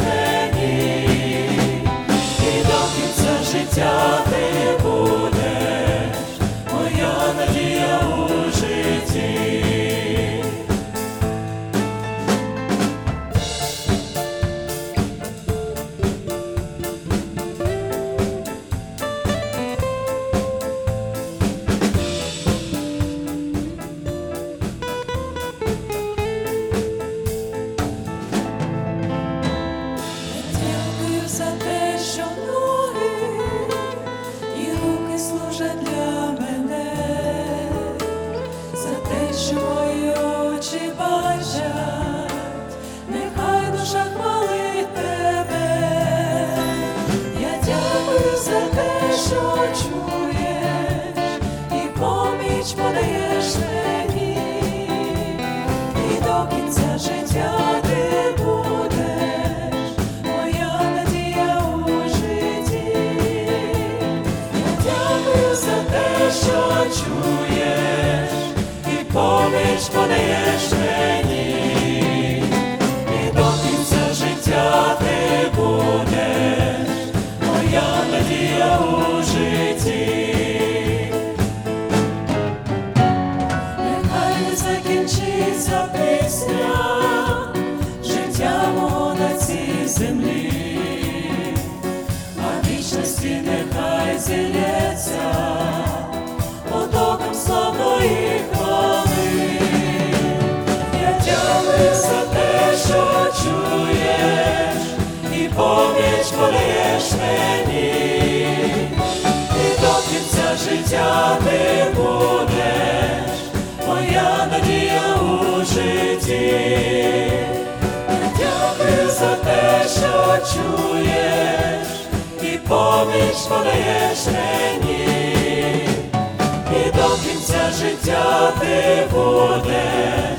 сені, і до кінця життя ти. czujesz i pomieć podeje. дозволиш мені, і до кінця життя ти будеш, моя надія у житті, дякую за те, що чуєш, і поміч подаєш мені, і до кінця життя ти будеш.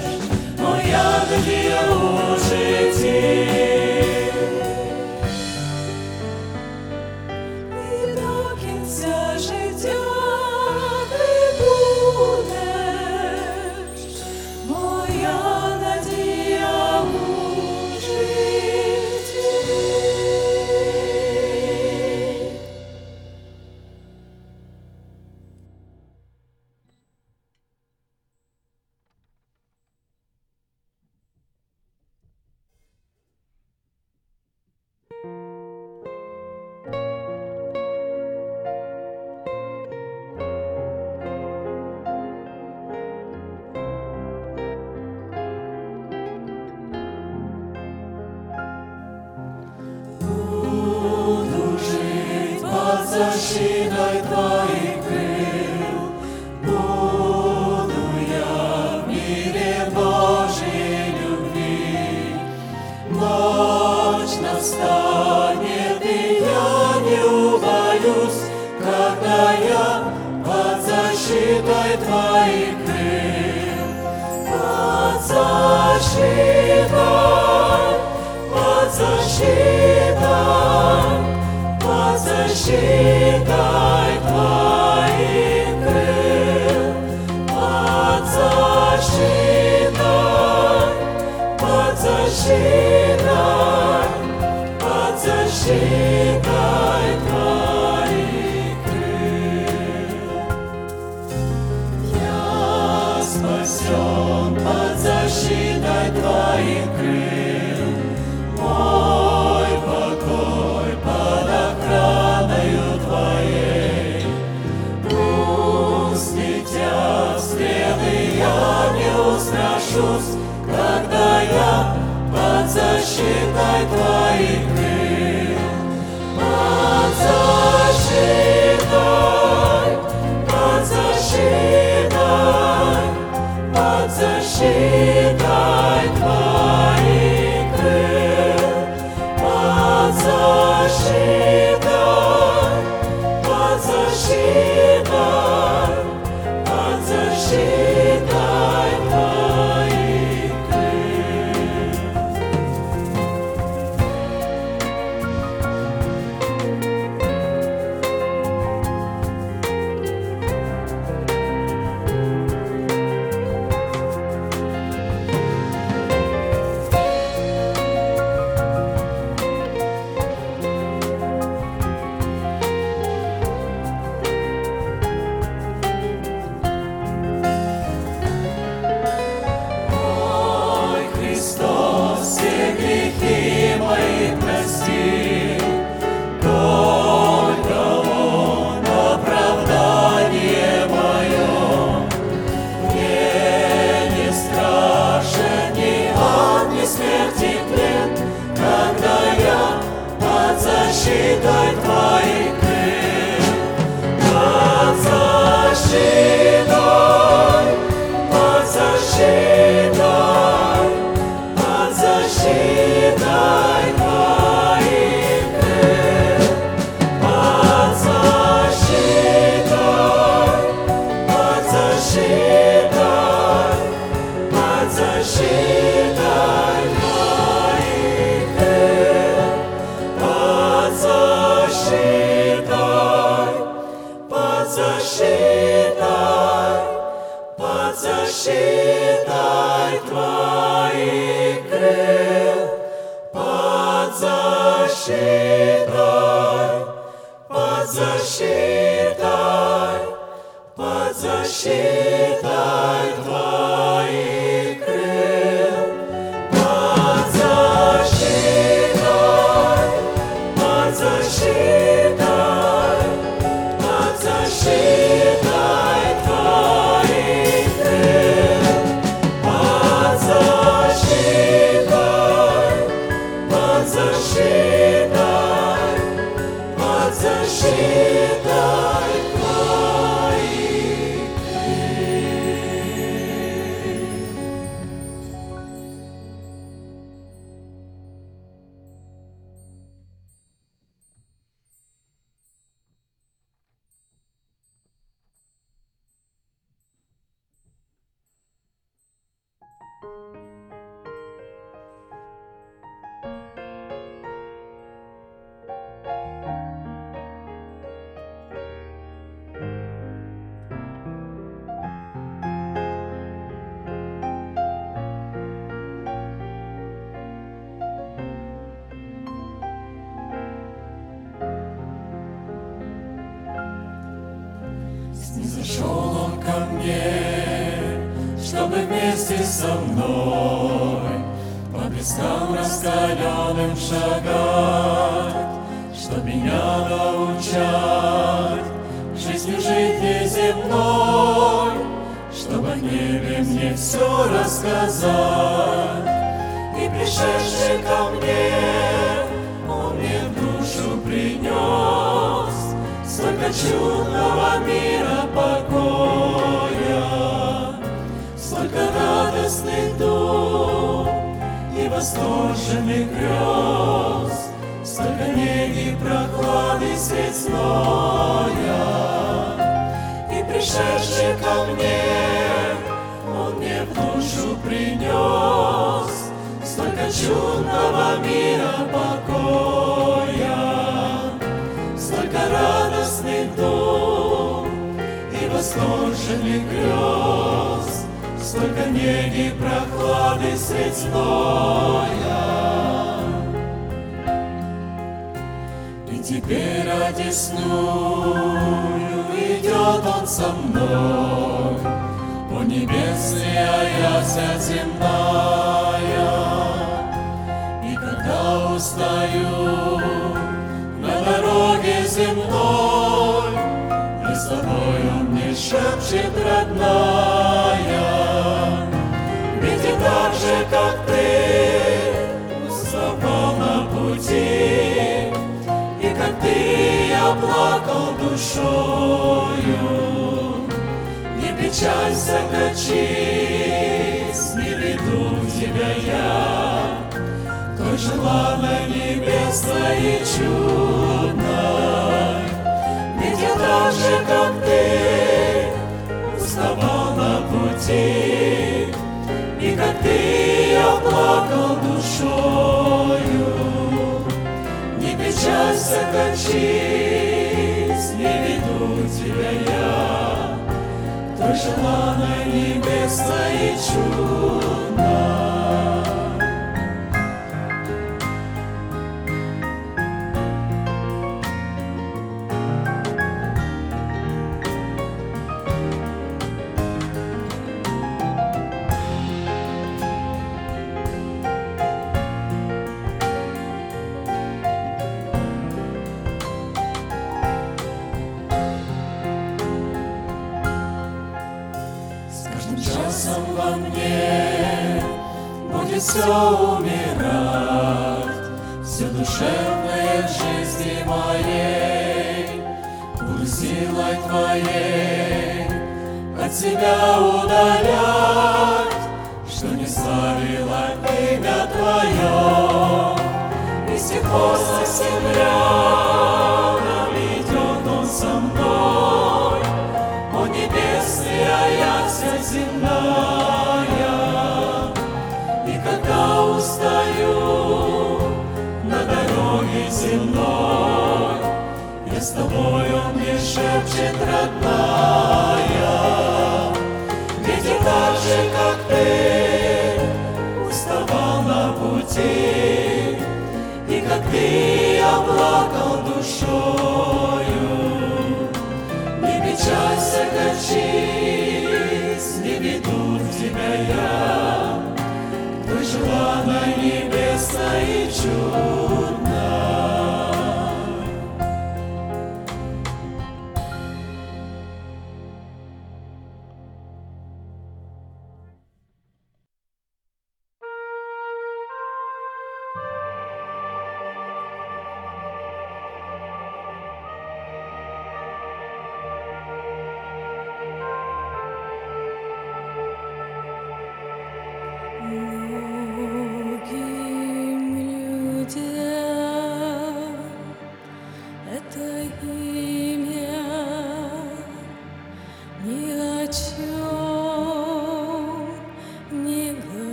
Душу принес. Столько чудного мира покоя, столько радостных дум и восторженных грез, столько неги, прохлады светлоя. И теперь одесную идет он со мной, Небесная яся земная. И когда устаю на дороге земной, И с тобой он мне шепчет, родная, Ведь и так же, как ты, уставал на пути, И как ты я плакал душою. Не печалься, качись, не веду тебя я, той желанной, небесной и чудной. Ведь я так же, как ты, уставал на пути, и как ты я плакал душою. Не печалься, качись, не веду тебя я, той желанной, небесной и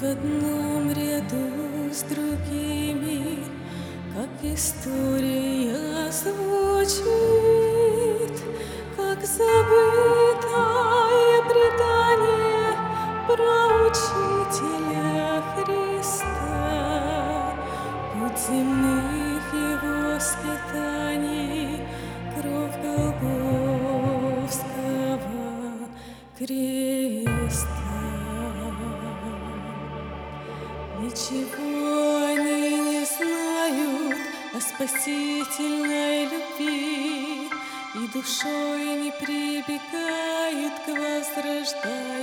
в одном ряду с другими, как история звучит, как забыть. мучительной любви, И душой не прибегает к возрождаю.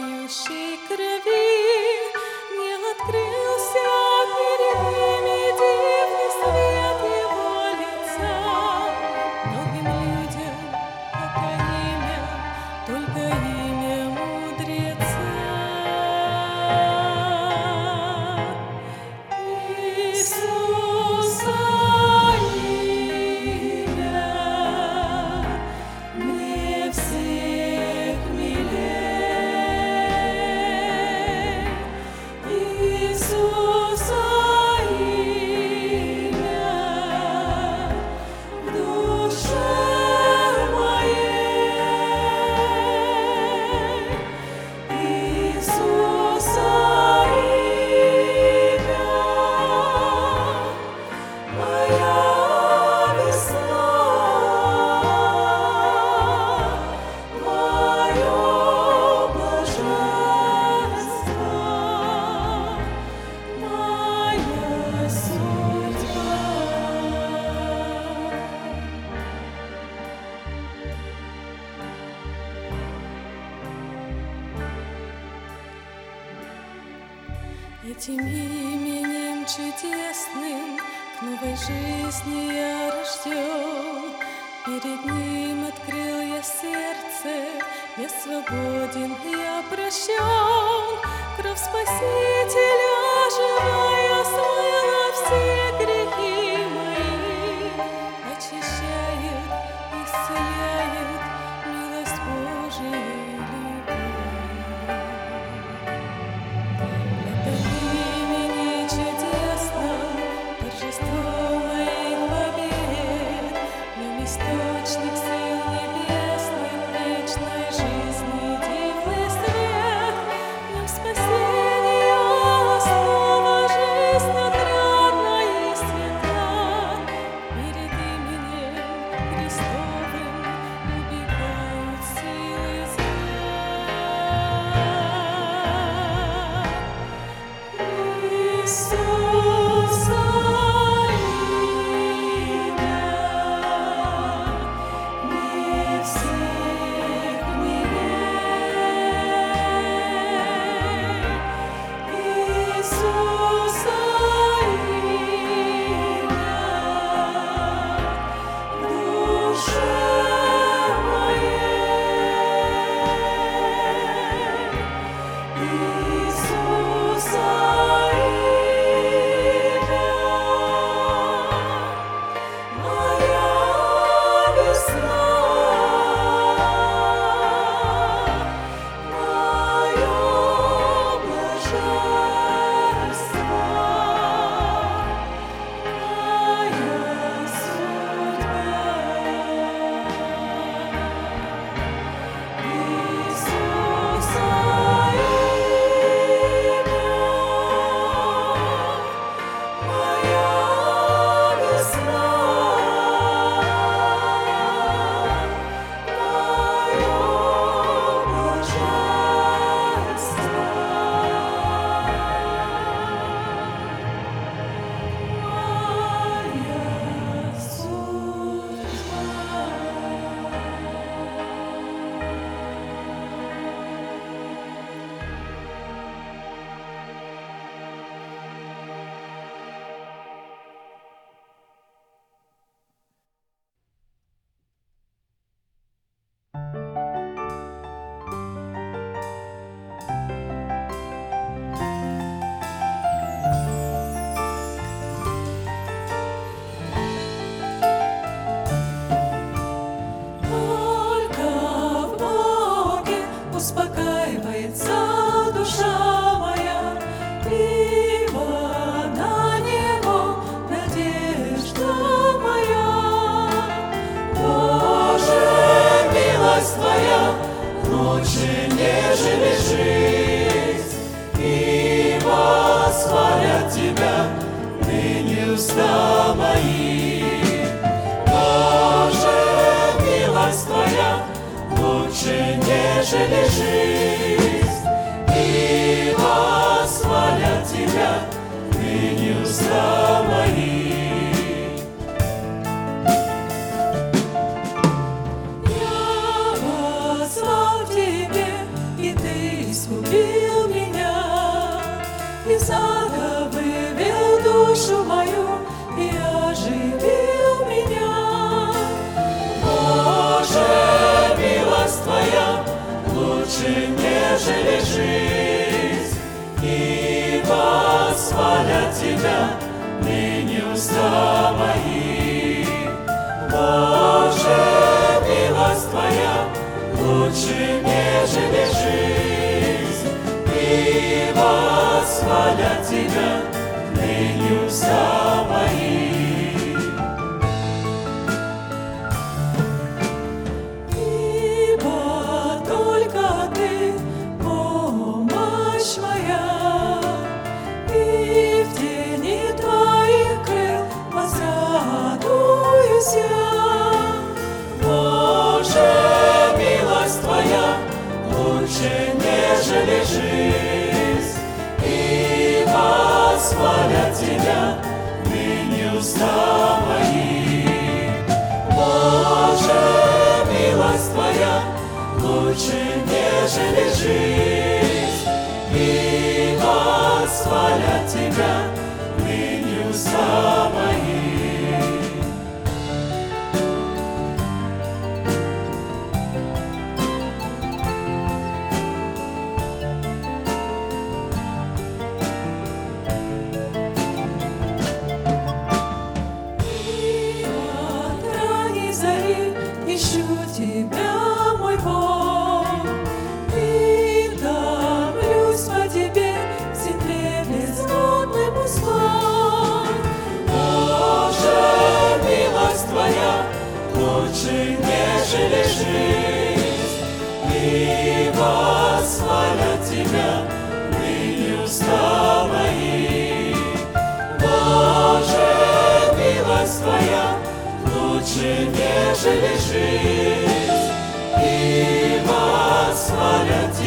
Жизнь, и восхвалят Тебя ныне уста мои. Боже, милость лучше, нежели жизнь, и восхвалят Тебя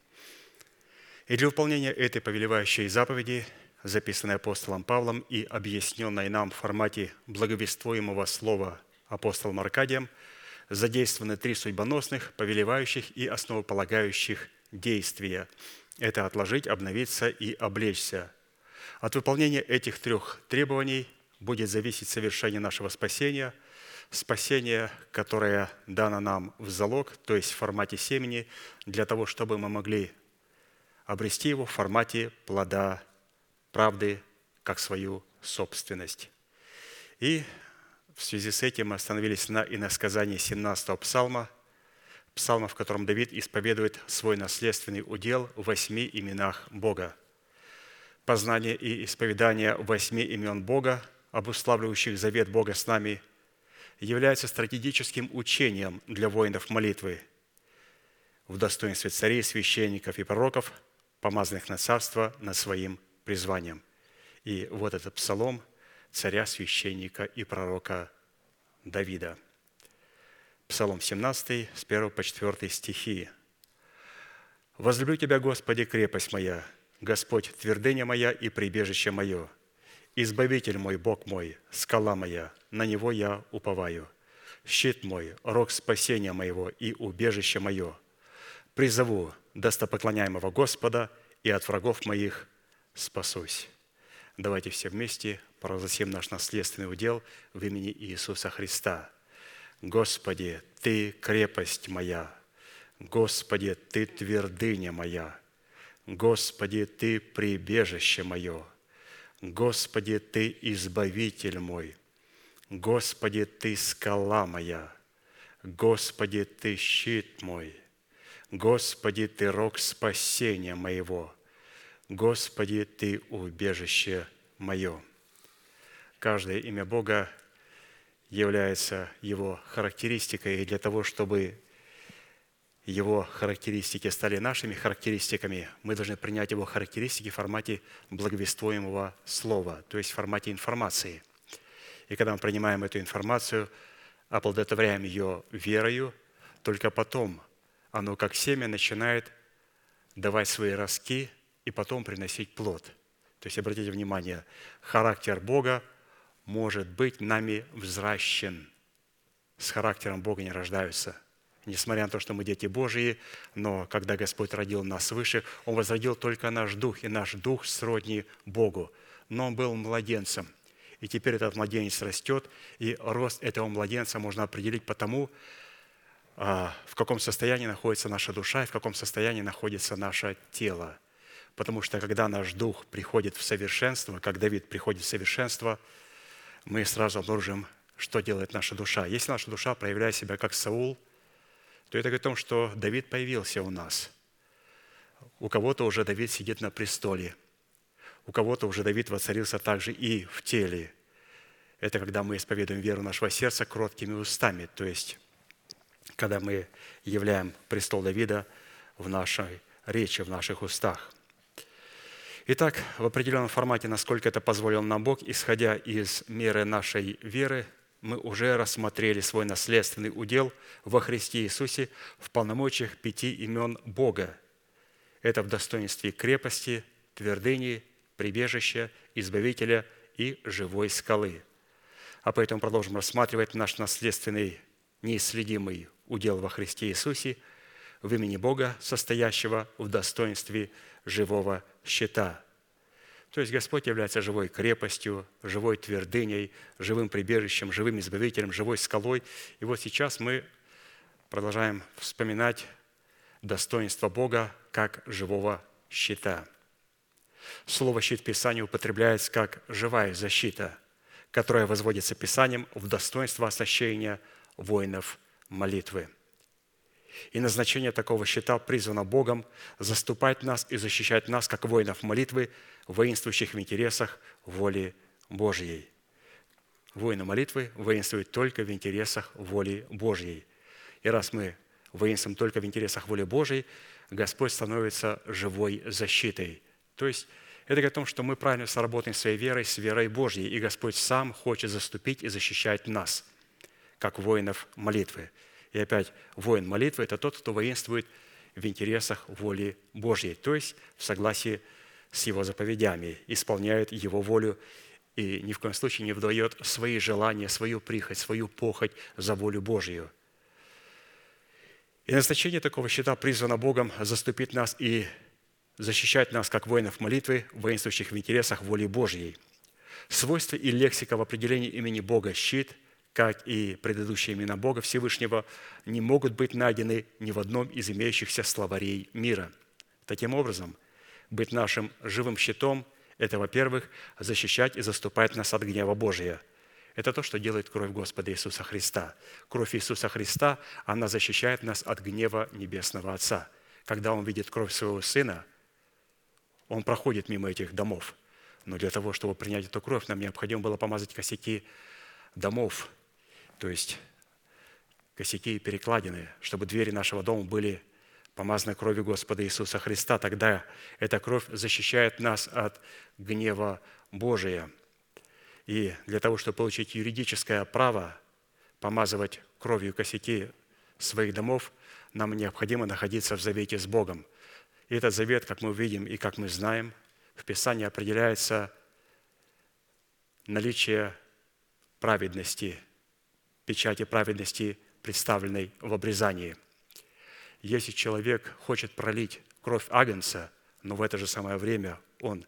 И для выполнения этой повелевающей заповеди, записанной апостолом Павлом и объясненной нам в формате благовествуемого слова апостолом Аркадием, задействованы три судьбоносных, повелевающих и основополагающих действия. Это отложить, обновиться и облечься. От выполнения этих трех требований – будет зависеть совершение нашего спасения, спасение, которое дано нам в залог, то есть в формате семени, для того, чтобы мы могли обрести его в формате плода правды, как свою собственность. И в связи с этим мы остановились на иносказании 17-го псалма, псалма, в котором Давид исповедует свой наследственный удел в восьми именах Бога. Познание и исповедание восьми имен Бога – обуславливающих завет Бога с нами, является стратегическим учением для воинов молитвы в достоинстве царей, священников и пророков, помазанных на царство над своим призванием. И вот этот псалом царя, священника и пророка Давида. Псалом 17, с 1 по 4 стихи. «Возлюблю Тебя, Господи, крепость моя, Господь, твердыня моя и прибежище мое – Избавитель мой, Бог мой, скала моя, на Него я уповаю. Щит мой, рог спасения моего и убежище мое. Призову достопоклоняемого Господа, и от врагов моих спасусь. Давайте все вместе провозгласим наш наследственный удел в имени Иисуса Христа. Господи, Ты крепость моя, Господи, Ты твердыня моя, Господи, Ты прибежище мое – Господи, Ты избавитель мой, Господи, Ты скала моя, Господи, Ты щит мой, Господи, Ты рог спасения моего, Господи, Ты убежище мое. Каждое имя Бога является Его характеристикой, и для того, чтобы его характеристики стали нашими характеристиками, мы должны принять его характеристики в формате благовествуемого слова, то есть в формате информации. И когда мы принимаем эту информацию, оплодотворяем ее верою, только потом оно как семя начинает давать свои ростки и потом приносить плод. То есть, обратите внимание, характер Бога может быть нами взращен. С характером Бога не рождаются – Несмотря на то, что мы дети Божьи, но когда Господь родил нас свыше, Он возродил только наш дух, и наш дух сродни Богу. Но Он был младенцем. И теперь этот младенец растет, и рост этого младенца можно определить по тому, в каком состоянии находится наша душа и в каком состоянии находится наше тело. Потому что когда наш дух приходит в совершенство, как Давид приходит в совершенство, мы сразу обнаружим, что делает наша душа. Если наша душа проявляет себя как Саул – то это говорит о том, что Давид появился у нас. У кого-то уже Давид сидит на престоле, у кого-то уже Давид воцарился также и в теле. Это когда мы исповедуем веру нашего сердца кроткими устами, то есть когда мы являем престол Давида в нашей речи, в наших устах. Итак, в определенном формате, насколько это позволил нам Бог, исходя из меры нашей веры – мы уже рассмотрели свой наследственный удел во Христе Иисусе в полномочиях пяти имен Бога. Это в достоинстве крепости, твердыни, прибежища, избавителя и живой скалы. А поэтому продолжим рассматривать наш наследственный неисследимый удел во Христе Иисусе в имени Бога, состоящего в достоинстве живого щита – то есть Господь является живой крепостью, живой твердыней, живым прибежищем, живым избавителем, живой скалой. И вот сейчас мы продолжаем вспоминать достоинство Бога как живого щита. Слово «щит» в Писании употребляется как живая защита, которая возводится Писанием в достоинство осощения воинов молитвы – и назначение такого щита призвано Богом заступать нас и защищать нас, как воинов молитвы, воинствующих в интересах воли Божьей. Воины молитвы воинствуют только в интересах воли Божьей. И раз мы воинствуем только в интересах воли Божьей, Господь становится живой защитой, То есть это говорит о том, что мы правильно сработаем своей верой, с верой Божьей, и Господь сам хочет заступить и защищать нас, как воинов молитвы. И опять, воин молитвы – это тот, кто воинствует в интересах воли Божьей, то есть в согласии с Его заповедями, исполняет Его волю и ни в коем случае не выдает свои желания, свою прихоть, свою похоть за волю Божью. И назначение такого щита призвано Богом заступить нас и защищать нас, как воинов молитвы, воинствующих в интересах воли Божьей. Свойства и лексика в определении имени Бога «щит», как и предыдущие имена Бога Всевышнего, не могут быть найдены ни в одном из имеющихся словарей мира. Таким образом, быть нашим живым щитом – это, во-первых, защищать и заступать нас от гнева Божия. Это то, что делает кровь Господа Иисуса Христа. Кровь Иисуса Христа, она защищает нас от гнева Небесного Отца. Когда Он видит кровь Своего Сына, Он проходит мимо этих домов. Но для того, чтобы принять эту кровь, нам необходимо было помазать косяки домов, то есть косяки и перекладины, чтобы двери нашего дома были помазанной кровью Господа Иисуса Христа. Тогда эта кровь защищает нас от гнева Божия. И для того, чтобы получить юридическое право помазывать кровью косяки своих домов, нам необходимо находиться в завете с Богом. И этот завет, как мы видим и как мы знаем, в Писании определяется наличие праведности, печати праведности, представленной в обрезании – если человек хочет пролить кровь Агнца, но в это же самое время он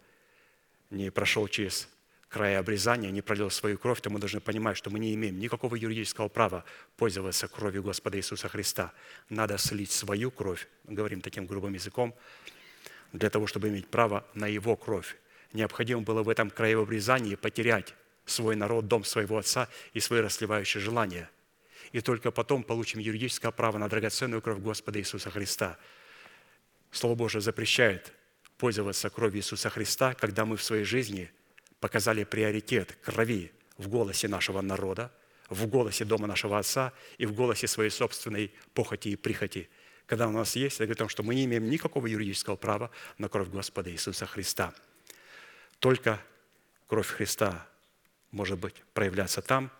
не прошел через края обрезания, не пролил свою кровь, то мы должны понимать, что мы не имеем никакого юридического права пользоваться кровью Господа Иисуса Христа. Надо слить свою кровь, говорим таким грубым языком, для того, чтобы иметь право на Его кровь. Необходимо было в этом крае обрезания потерять свой народ, дом своего отца и свои расливающие желания – и только потом получим юридическое право на драгоценную кровь Господа Иисуса Христа. Слово Божие запрещает пользоваться кровью Иисуса Христа, когда мы в своей жизни показали приоритет крови в голосе нашего народа, в голосе дома нашего Отца и в голосе своей собственной похоти и прихоти. Когда у нас есть, это говорит о том, что мы не имеем никакого юридического права на кровь Господа Иисуса Христа. Только кровь Христа может быть проявляться там,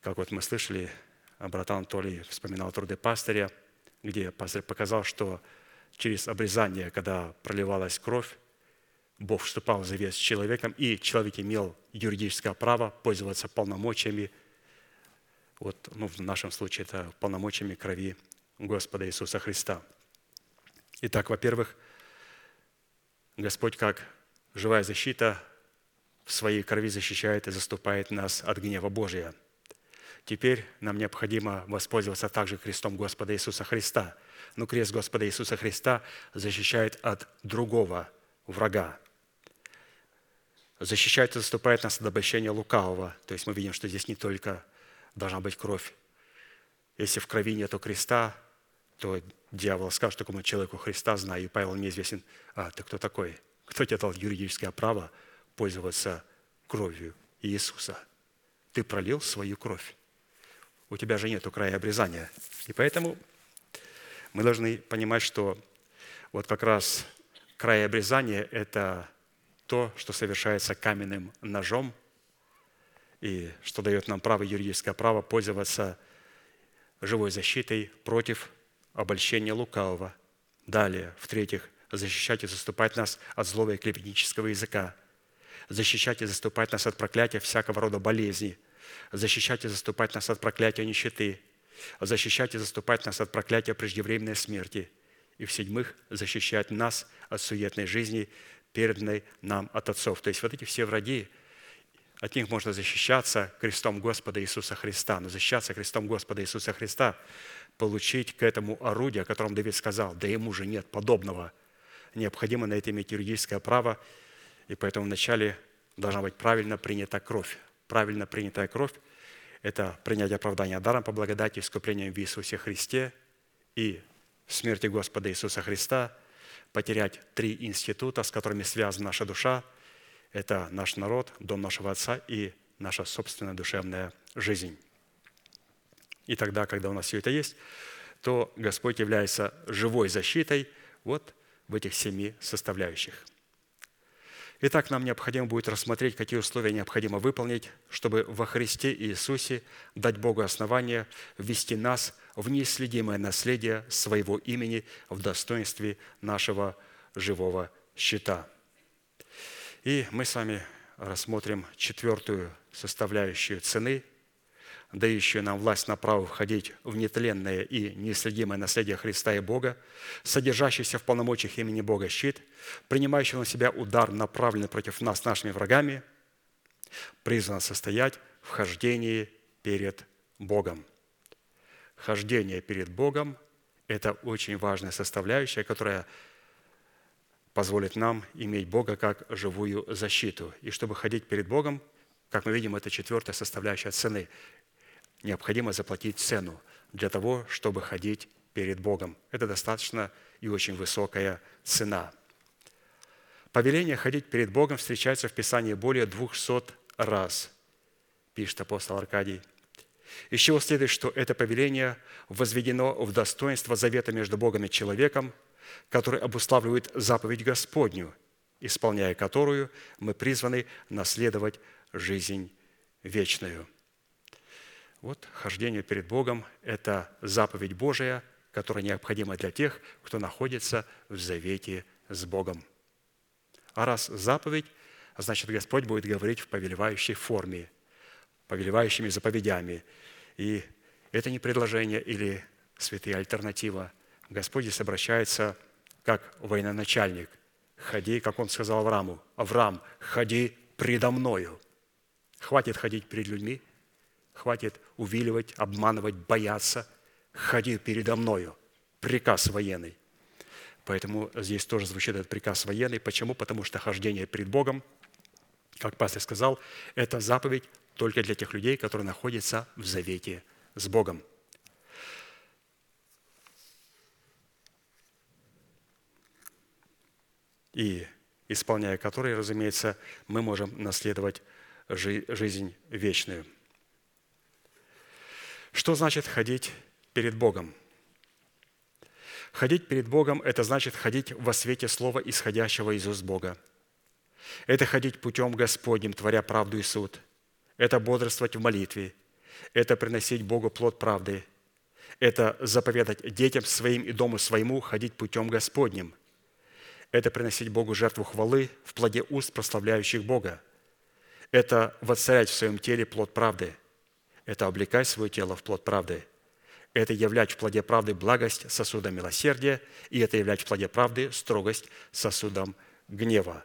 как вот мы слышали а брат Анатолий вспоминал труды пастыря, где пастырь показал, что через обрезание, когда проливалась кровь, Бог вступал в завет с человеком, и человек имел юридическое право пользоваться полномочиями, вот, ну, в нашем случае это полномочиями крови Господа Иисуса Христа. Итак, во-первых, Господь как живая защита в своей крови защищает и заступает нас от гнева Божия – Теперь нам необходимо воспользоваться также крестом Господа Иисуса Христа. Но крест Господа Иисуса Христа защищает от другого врага. Защищает и заступает нас от обольщения лукавого. То есть мы видим, что здесь не только должна быть кровь. Если в крови нету креста, то дьявол скажет такому человеку Христа, знаю, и Павел неизвестен, а ты кто такой? Кто тебе дал юридическое право пользоваться кровью Иисуса? Ты пролил свою кровь у тебя же нет края обрезания. И поэтому мы должны понимать, что вот как раз край обрезания – это то, что совершается каменным ножом, и что дает нам право, юридическое право пользоваться живой защитой против обольщения лукавого. Далее, в-третьих, защищать и заступать нас от злого и клеветнического языка, защищать и заступать нас от проклятия всякого рода болезней – защищать и заступать нас от проклятия нищеты, защищать и заступать нас от проклятия преждевременной смерти. И в-седьмых, защищать нас от суетной жизни, переданной нам от отцов. То есть вот эти все враги, от них можно защищаться крестом Господа Иисуса Христа. Но защищаться крестом Господа Иисуса Христа, получить к этому орудие, о котором Давид сказал, да ему же нет подобного. Необходимо на это иметь юридическое право, и поэтому вначале должна быть правильно принята кровь правильно принятая кровь – это принятие оправдания даром по благодати, искуплением в Иисусе Христе и смерти Господа Иисуса Христа, потерять три института, с которыми связана наша душа – это наш народ, дом нашего Отца и наша собственная душевная жизнь. И тогда, когда у нас все это есть, то Господь является живой защитой вот в этих семи составляющих. Итак, нам необходимо будет рассмотреть, какие условия необходимо выполнить, чтобы во Христе Иисусе дать Богу основание ввести нас в неисследимое наследие своего имени в достоинстве нашего живого щита. И мы с вами рассмотрим четвертую составляющую цены, дающую нам власть на право входить в нетленное и неисследимое наследие Христа и Бога, содержащийся в полномочиях имени Бога щит, принимающий на себя удар, направленный против нас нашими врагами, призван состоять в хождении перед Богом. Хождение перед Богом – это очень важная составляющая, которая позволит нам иметь Бога как живую защиту. И чтобы ходить перед Богом, как мы видим, это четвертая составляющая цены необходимо заплатить цену для того, чтобы ходить перед Богом. Это достаточно и очень высокая цена. Повеление ходить перед Богом встречается в Писании более 200 раз, пишет апостол Аркадий. Из чего следует, что это повеление возведено в достоинство завета между Богом и человеком, который обуславливает заповедь Господню, исполняя которую мы призваны наследовать жизнь вечную – вот хождение перед Богом – это заповедь Божия, которая необходима для тех, кто находится в завете с Богом. А раз заповедь, значит, Господь будет говорить в повелевающей форме, повелевающими заповедями. И это не предложение или святая альтернатива. Господь здесь обращается как военачальник. «Ходи, как он сказал Аврааму, Авраам, ходи предо мною». Хватит ходить перед людьми – Хватит увиливать, обманывать, бояться. Ходи передо мною. Приказ военный. Поэтому здесь тоже звучит этот приказ военный. Почему? Потому что хождение перед Богом, как пастор сказал, это заповедь только для тех людей, которые находятся в завете с Богом. И исполняя которые, разумеется, мы можем наследовать жизнь вечную – что значит ходить перед Богом? Ходить перед Богом – это значит ходить во свете Слова, исходящего из уст Бога. Это ходить путем Господним, творя правду и суд. Это бодрствовать в молитве. Это приносить Богу плод правды. Это заповедать детям своим и дому своему ходить путем Господним. Это приносить Богу жертву хвалы в плоде уст, прославляющих Бога. Это воцарять в своем теле плод правды – это облекать свое тело в плод правды. Это являть в плоде правды благость сосудом милосердия, и это являть в плоде правды строгость сосудом гнева.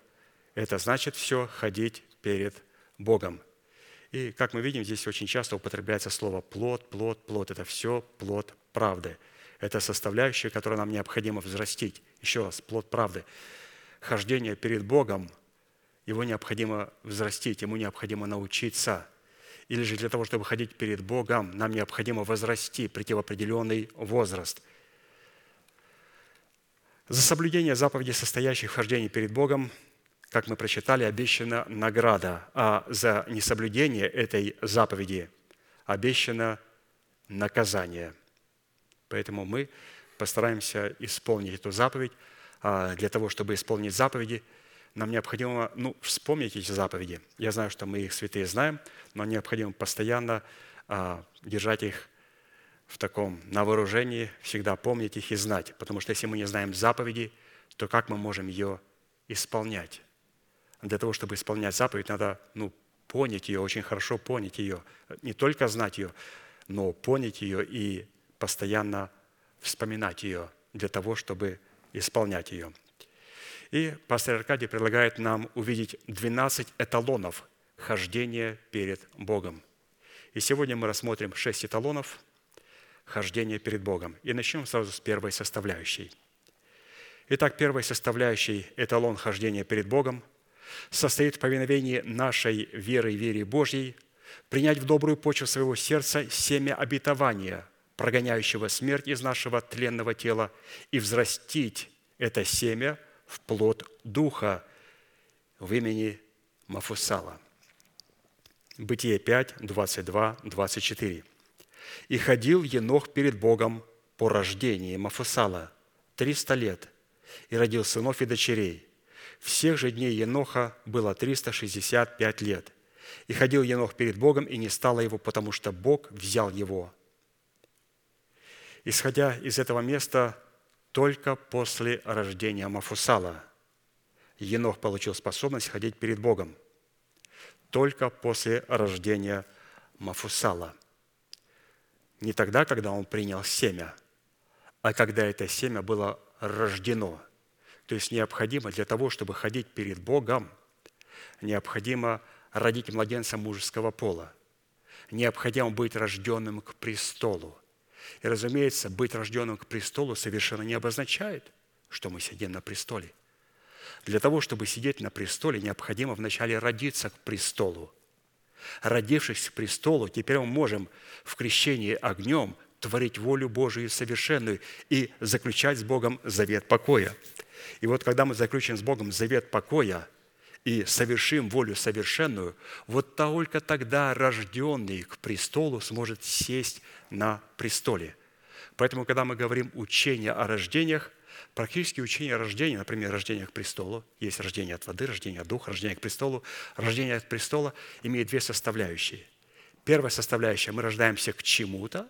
Это значит все ходить перед Богом. И, как мы видим, здесь очень часто употребляется слово «плод», «плод», «плод». Это все плод правды. Это составляющая, которую нам необходимо взрастить. Еще раз, плод правды. Хождение перед Богом, его необходимо взрастить, ему необходимо научиться – или же для того, чтобы ходить перед Богом, нам необходимо возрасти, прийти в определенный возраст. За соблюдение заповедей, состоящих в хождении перед Богом, как мы прочитали, обещана награда, а за несоблюдение этой заповеди обещано наказание. Поэтому мы постараемся исполнить эту заповедь. А для того, чтобы исполнить заповеди – нам необходимо ну, вспомнить эти заповеди. Я знаю, что мы их святые знаем, но необходимо постоянно а, держать их в таком, на вооружении, всегда помнить их и знать. Потому что если мы не знаем заповеди, то как мы можем ее исполнять? Для того, чтобы исполнять заповедь, надо ну, понять ее, очень хорошо понять ее. Не только знать ее, но понять ее и постоянно вспоминать ее для того, чтобы исполнять ее. И пастор Аркадий предлагает нам увидеть 12 эталонов хождения перед Богом. И сегодня мы рассмотрим 6 эталонов хождения перед Богом. И начнем сразу с первой составляющей. Итак, первой составляющей эталон хождения перед Богом состоит в повиновении нашей веры и вере Божьей, принять в добрую почву своего сердца семя обетования, прогоняющего смерть из нашего тленного тела, и взрастить это семя в плод Духа в имени Мафусала. Бытие 5, 22, 24. «И ходил Енох перед Богом по рождении Мафусала триста лет, и родил сынов и дочерей. Всех же дней Еноха было 365 лет. И ходил Енох перед Богом, и не стало его, потому что Бог взял его. Исходя из этого места, только после рождения Мафусала Енох получил способность ходить перед Богом. Только после рождения Мафусала. Не тогда, когда он принял семя, а когда это семя было рождено. То есть необходимо для того, чтобы ходить перед Богом, необходимо родить младенца мужеского пола. Необходимо быть рожденным к престолу. И, разумеется, быть рожденным к престолу совершенно не обозначает, что мы сидим на престоле. Для того, чтобы сидеть на престоле, необходимо вначале родиться к престолу. Родившись к престолу, теперь мы можем в крещении огнем творить волю Божию совершенную и заключать с Богом завет покоя. И вот когда мы заключим с Богом завет покоя и совершим волю совершенную, вот только тогда рожденный к престолу сможет сесть на престоле. Поэтому, когда мы говорим учение о рождениях, практически учение о рождении, например, рождение к престолу, есть рождение от воды, рождение от духа, рождение к престолу, рождение от престола имеет две составляющие. Первая составляющая – мы рождаемся к чему-то,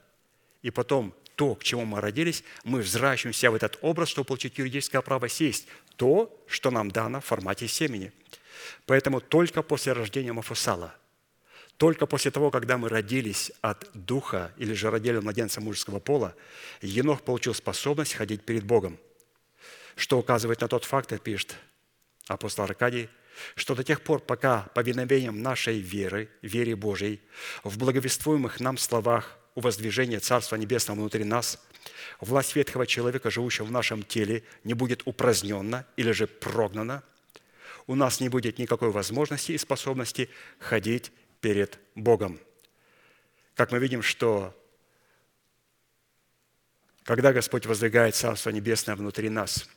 и потом то, к чему мы родились, мы взращиваем себя в этот образ, чтобы получить юридическое право сесть. То, что нам дано в формате семени. Поэтому только после рождения Мафусала, только после того, когда мы родились от духа или же родили младенца мужеского пола, Енох получил способность ходить перед Богом. Что указывает на тот факт, пишет апостол Аркадий, что до тех пор, пока повиновением нашей веры, вере Божией, в благовествуемых нам словах – у воздвижения Царства Небесного внутри нас, власть ветхого человека, живущего в нашем теле, не будет упразднена или же прогнана, у нас не будет никакой возможности и способности ходить перед Богом. Как мы видим, что когда Господь воздвигает Царство Небесное внутри нас,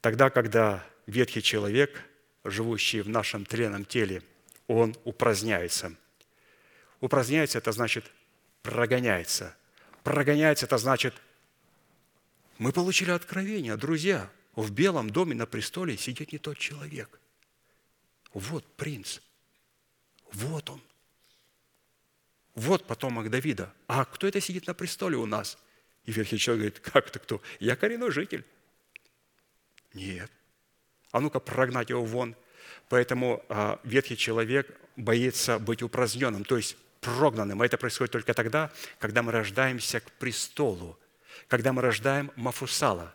тогда, когда ветхий человек, живущий в нашем тленном теле, он упраздняется. Упраздняется – это значит прогоняется. Прогоняется – это значит, мы получили откровение, друзья, в Белом доме на престоле сидит не тот человек. Вот принц. Вот он. Вот потомок Давида. А кто это сидит на престоле у нас? И верхний человек говорит, как это кто? Я коренной житель. Нет. А ну-ка прогнать его вон. Поэтому а, ветхий человек боится быть упраздненным, то есть прогнанным. А это происходит только тогда, когда мы рождаемся к престолу, когда мы рождаем Мафусала.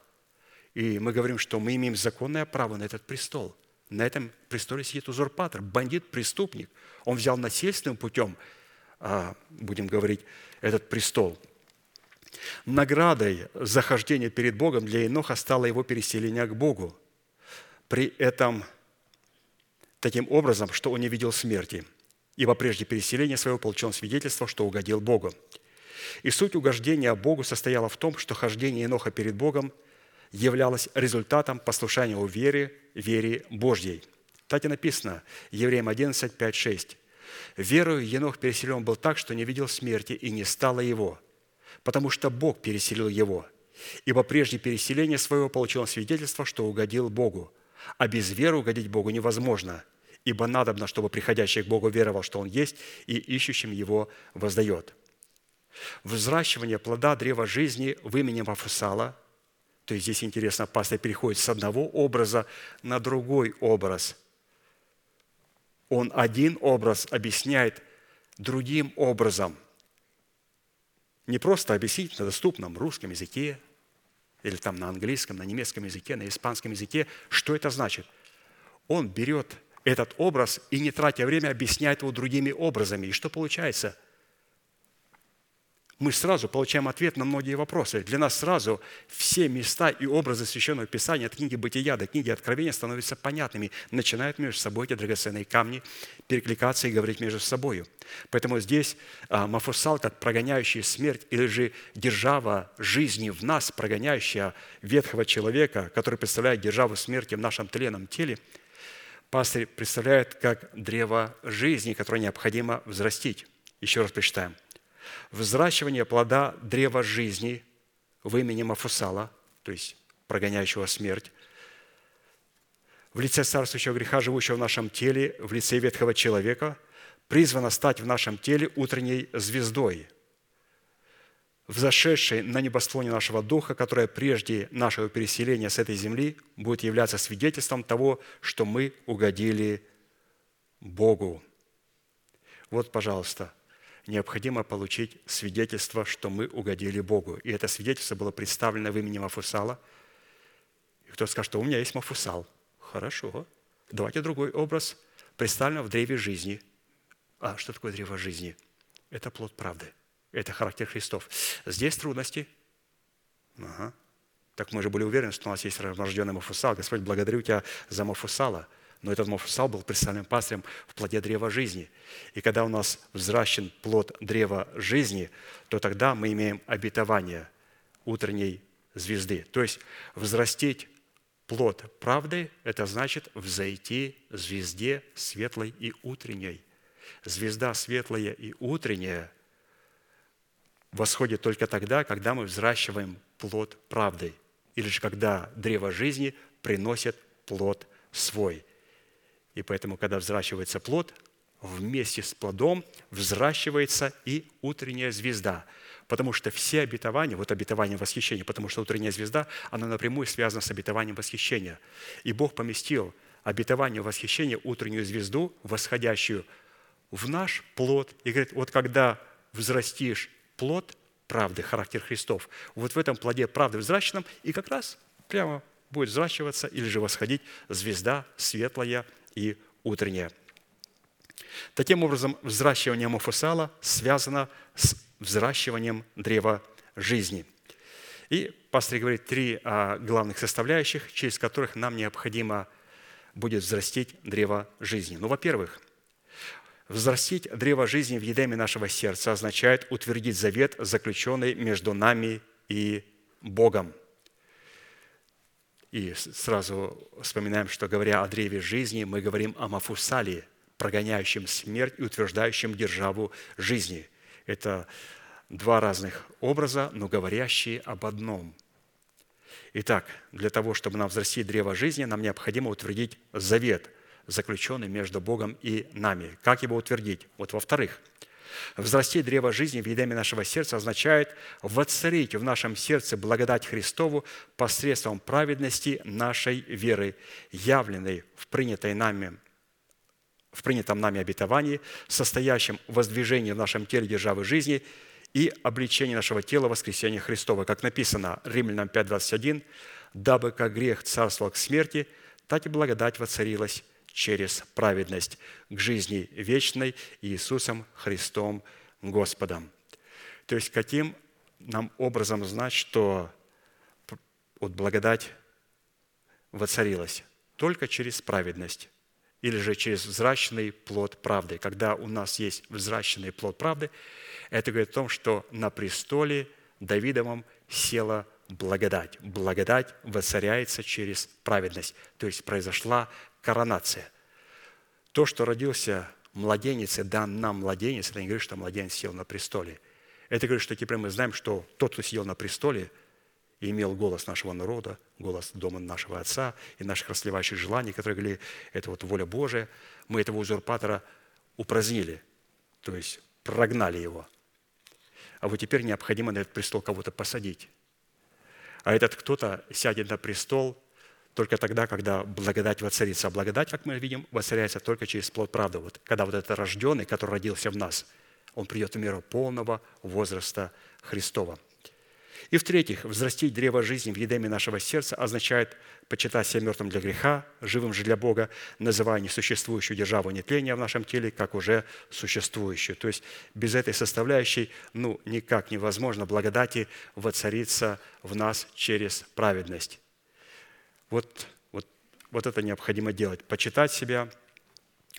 И мы говорим, что мы имеем законное право на этот престол. На этом престоле сидит узурпатор, бандит, преступник. Он взял насильственным путем, а, будем говорить, этот престол. Наградой за хождение перед Богом для Еноха стало его переселение к Богу. При этом таким образом, что он не видел смерти – ибо прежде переселения своего получил свидетельство, что угодил Богу. И суть угождения Богу состояла в том, что хождение Еноха перед Богом являлось результатом послушания у вере, вере Божьей. Так и написано, Евреям 11, 5, 6. «Верою Енох переселен был так, что не видел смерти, и не стало его, потому что Бог переселил его. Ибо прежде переселения своего получил он свидетельство, что угодил Богу. А без веры угодить Богу невозможно, ибо надобно, чтобы приходящий к Богу веровал, что Он есть, и ищущим Его воздает. Взращивание плода древа жизни в имени Мафусала, то есть здесь интересно, пастор переходит с одного образа на другой образ. Он один образ объясняет другим образом. Не просто объяснить на доступном русском языке, или там на английском, на немецком языке, на испанском языке, что это значит. Он берет этот образ и, не тратя время, объясняет его другими образами. И что получается? Мы сразу получаем ответ на многие вопросы. Для нас сразу все места и образы Священного Писания от книги Бытия до книги Откровения становятся понятными, начинают между собой эти драгоценные камни перекликаться и говорить между собой. Поэтому здесь а, Мафусал, как прогоняющий смерть, или же держава жизни в нас, прогоняющая ветхого человека, который представляет державу смерти в нашем тленном теле – пастырь представляет как древо жизни, которое необходимо взрастить. Еще раз прочитаем. Взращивание плода древа жизни в имени Мафусала, то есть прогоняющего смерть, в лице царствующего греха, живущего в нашем теле, в лице ветхого человека, призвана стать в нашем теле утренней звездой, взошедшей на небосклоне нашего духа, которая прежде нашего переселения с этой земли будет являться свидетельством того, что мы угодили Богу. Вот, пожалуйста, необходимо получить свидетельство, что мы угодили Богу. И это свидетельство было представлено в имени Мафусала. И кто скажет, что у меня есть Мафусал. Хорошо. Давайте другой образ. Представлено в древе жизни. А что такое древо жизни? Это плод правды. Это характер Христов. Здесь трудности. Ага. Так мы же были уверены, что у нас есть рожденный Мафусал. Господь, благодарю Тебя за Мафусала – но этот Мафусал был представлен пастырем в плоде древа жизни. И когда у нас взращен плод древа жизни, то тогда мы имеем обетование утренней звезды. То есть взрастить плод правды – это значит взойти звезде светлой и утренней. Звезда светлая и утренняя восходит только тогда, когда мы взращиваем плод правды, или же когда древо жизни приносит плод свой – и поэтому, когда взращивается плод, вместе с плодом взращивается и утренняя звезда. Потому что все обетования, вот обетование восхищения, потому что утренняя звезда, она напрямую связана с обетованием восхищения. И Бог поместил обетование восхищения, утреннюю звезду, восходящую в наш плод. И говорит, вот когда взрастишь плод правды, характер Христов, вот в этом плоде правды взращенном, и как раз прямо будет взращиваться или же восходить звезда светлая и утренняя. Таким образом, взращивание Мафусала связано с взращиванием древа жизни. И пастор говорит три а, главных составляющих, через которых нам необходимо будет взрастить древо жизни. Ну, во-первых, взрастить древо жизни в едеме нашего сердца означает утвердить завет, заключенный между нами и Богом – и сразу вспоминаем, что говоря о древе жизни, мы говорим о Мафусале, прогоняющем смерть и утверждающем державу жизни. Это два разных образа, но говорящие об одном. Итак, для того, чтобы нам взрастить древо жизни, нам необходимо утвердить завет, заключенный между Богом и нами. Как его утвердить? Вот во-вторых – Взрастить древо жизни в едеме нашего сердца означает воцарить в нашем сердце благодать Христову посредством праведности нашей веры, явленной в принятой нами в принятом нами обетовании, состоящем в воздвижении в нашем теле державы жизни и обличении нашего тела воскресения Христова. Как написано Римлянам 5.21, «Дабы как грех царствовал к смерти, так и благодать воцарилась через праведность к жизни вечной Иисусом Христом Господом. То есть каким нам образом знать, что вот благодать воцарилась? Только через праведность или же через взращенный плод правды. Когда у нас есть взращенный плод правды, это говорит о том, что на престоле Давидовом села благодать. Благодать воцаряется через праведность. То есть произошла коронация. То, что родился младенец и дан нам младенец, это не говорит, что младенец сел на престоле. Это говорит, что теперь мы знаем, что тот, кто сидел на престоле, имел голос нашего народа, голос дома нашего Отца и наших расливающих желаний, которые говорили, это вот воля Божия, мы этого узурпатора упразднили, то есть прогнали его. А вот теперь необходимо на этот престол кого-то посадить. А этот кто-то сядет на престол только тогда, когда благодать воцарится. А благодать, как мы видим, воцаряется только через плод правды. Вот, когда вот этот рожденный, который родился в нас, он придет в меру полного возраста Христова. И в-третьих, взрастить древо жизни в едеме нашего сердца означает почитать себя мертвым для греха, живым же для Бога, называя несуществующую державу нетления в нашем теле, как уже существующую. То есть без этой составляющей ну, никак невозможно благодати воцариться в нас через праведность. Вот, вот, вот это необходимо делать. Почитать себя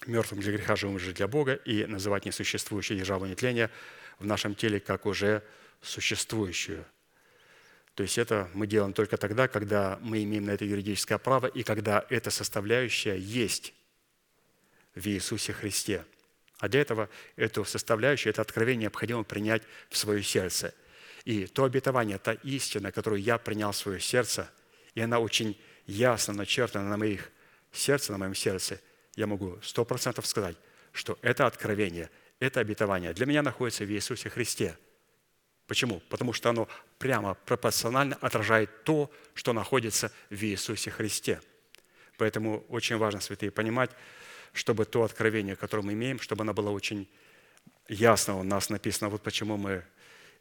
мертвым для греха, живым же для Бога и называть несуществующую державу нетления в нашем теле как уже существующую. То есть это мы делаем только тогда, когда мы имеем на это юридическое право и когда эта составляющая есть в Иисусе Христе. А для этого эту составляющую, это откровение необходимо принять в свое сердце. И то обетование, та истина, которую я принял в свое сердце, и она очень ясно начертано на моих сердце, на моем сердце, я могу сто процентов сказать, что это откровение, это обетование для меня находится в Иисусе Христе. Почему? Потому что оно прямо пропорционально отражает то, что находится в Иисусе Христе. Поэтому очень важно, святые, понимать, чтобы то откровение, которое мы имеем, чтобы оно было очень ясно у нас написано. Вот почему мы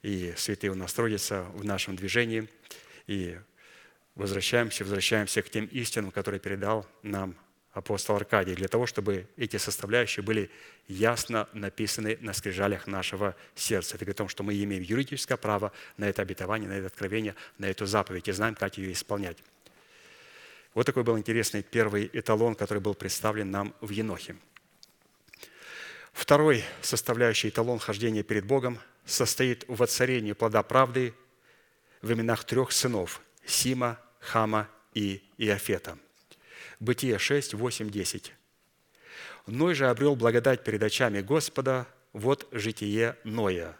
и святые у нас трудятся в нашем движении, и возвращаемся, возвращаемся к тем истинам, которые передал нам апостол Аркадий, для того, чтобы эти составляющие были ясно написаны на скрижалях нашего сердца. Это говорит о том, что мы имеем юридическое право на это обетование, на это откровение, на эту заповедь и знаем, как ее исполнять. Вот такой был интересный первый эталон, который был представлен нам в Енохе. Второй составляющий эталон хождения перед Богом состоит в воцарении плода правды в именах трех сынов – Сима, Хама и Иофета. Бытие 6, 8, 10. Ной же обрел благодать перед очами Господа, вот житие Ноя.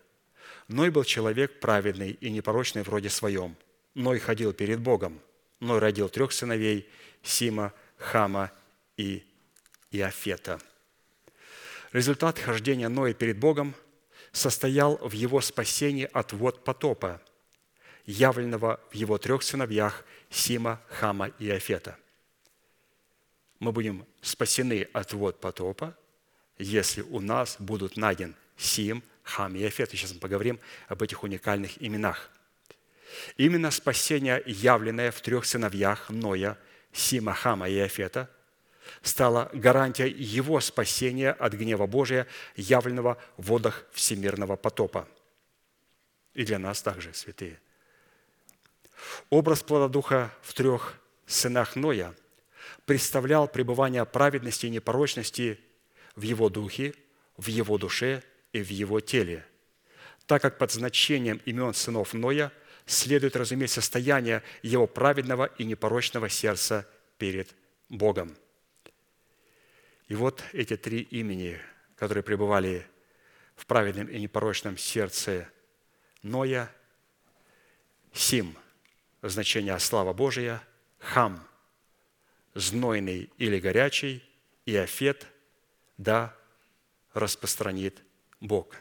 Ной был человек праведный и непорочный в роде своем. Ной ходил перед Богом. Ной родил трех сыновей – Сима, Хама и Иофета. Результат хождения Ноя перед Богом состоял в его спасении от вод потопа – явленного в его трех сыновьях Сима, Хама и Афета. Мы будем спасены от вод потопа, если у нас будут найден Сим, Хам и Афет. И сейчас мы поговорим об этих уникальных именах. Именно спасение, явленное в трех сыновьях Ноя, Сима, Хама и Афета, стало гарантией его спасения от гнева Божия, явленного в водах всемирного потопа. И для нас также, святые – Образ плода Духа в трех сынах Ноя представлял пребывание праведности и непорочности в его духе, в его душе и в его теле, так как под значением имен сынов Ноя следует разуметь состояние его праведного и непорочного сердца перед Богом. И вот эти три имени, которые пребывали в праведном и непорочном сердце Ноя, Сим – значение «слава Божия», «хам» – знойный или горячий, и «афет» – да, распространит Бог.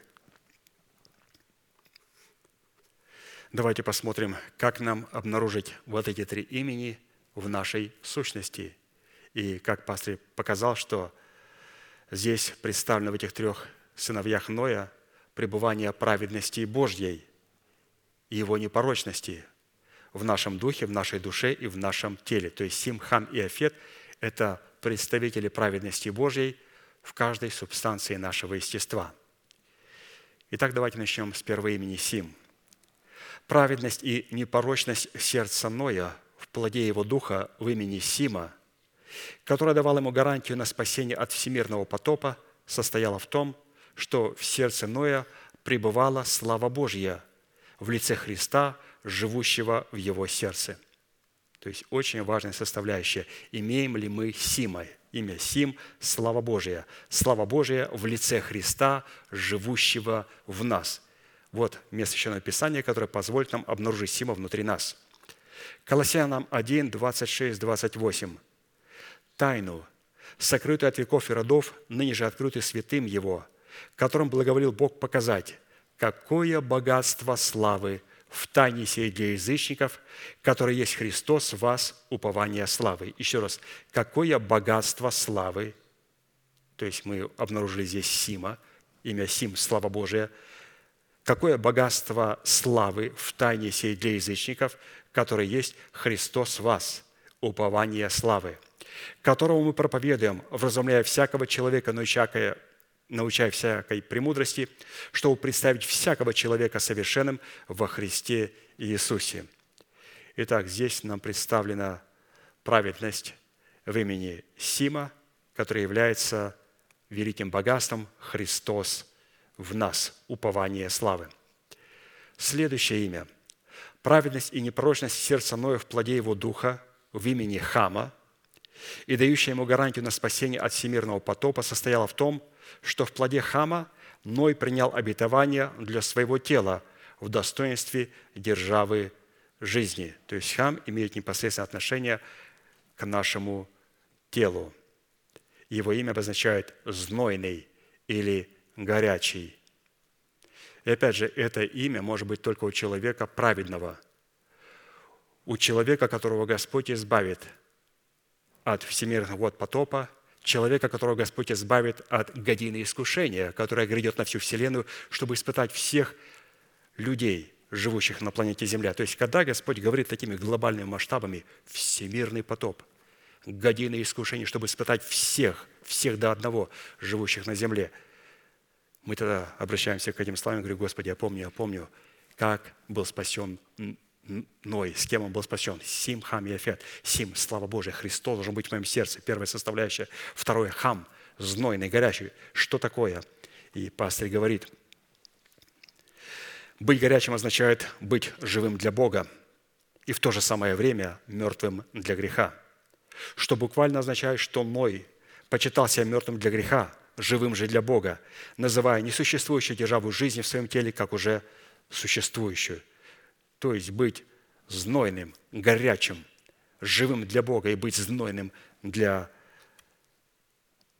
Давайте посмотрим, как нам обнаружить вот эти три имени в нашей сущности. И как пастор показал, что здесь представлено в этих трех сыновьях Ноя пребывание праведности Божьей и его непорочности – в нашем духе, в нашей душе и в нашем теле. То есть Сим, Хам и Афет – это представители праведности Божьей в каждой субстанции нашего естества. Итак, давайте начнем с первого имени Сим. Праведность и непорочность сердца Ноя в плоде его духа в имени Сима, которая давала ему гарантию на спасение от всемирного потопа, состояла в том, что в сердце Ноя пребывала слава Божья в лице Христа – живущего в его сердце. То есть очень важная составляющая. Имеем ли мы Сима? Имя Сим – слава Божия. Слава Божия в лице Христа, живущего в нас. Вот место Священного Писания, которое позволит нам обнаружить Сима внутри нас. Колоссянам 1, 26, 28. «Тайну, сокрытую от веков и родов, ныне же открытую святым Его, которым благоволил Бог показать, какое богатство славы – в тайне сей для язычников, который есть Христос вас, упование славы. Еще раз, какое богатство славы, то есть мы обнаружили здесь Сима, имя Сим, слава Божия, какое богатство славы в тайне сей для язычников, который есть Христос вас, упование славы, которого мы проповедуем, вразумляя всякого человека, научая научая всякой премудрости, чтобы представить всякого человека совершенным во Христе Иисусе. Итак, здесь нам представлена праведность в имени Сима, который является великим богатством Христос в нас, упование славы. Следующее имя. Праведность и непорочность сердца Ноя в плоде его духа в имени Хама и дающая ему гарантию на спасение от всемирного потопа состояла в том, что в плоде Хама Ной принял обетование для своего тела в достоинстве державы жизни. То есть Хам имеет непосредственное отношение к нашему телу. Его имя обозначает «знойный» или «горячий». И опять же, это имя может быть только у человека праведного, у человека, которого Господь избавит от всемирных вод потопа, человека, которого Господь избавит от годины искушения, которое грядет на всю вселенную, чтобы испытать всех людей, живущих на планете Земля. То есть, когда Господь говорит такими глобальными масштабами, всемирный потоп, годины искушений, чтобы испытать всех, всех до одного, живущих на Земле, мы тогда обращаемся к этим словам и говорим, Господи, я помню, я помню, как был спасен Ной, с кем он был спасен? Сим, Хам и Афет. Сим, слава Божия, Христос должен быть в моем сердце. Первая составляющая. Второе, Хам, знойный, горячий. Что такое? И пастырь говорит, быть горячим означает быть живым для Бога и в то же самое время мертвым для греха. Что буквально означает, что Ной почитал себя мертвым для греха, живым же для Бога, называя несуществующую державу жизни в своем теле как уже существующую – то есть быть знойным, горячим, живым для Бога и быть знойным для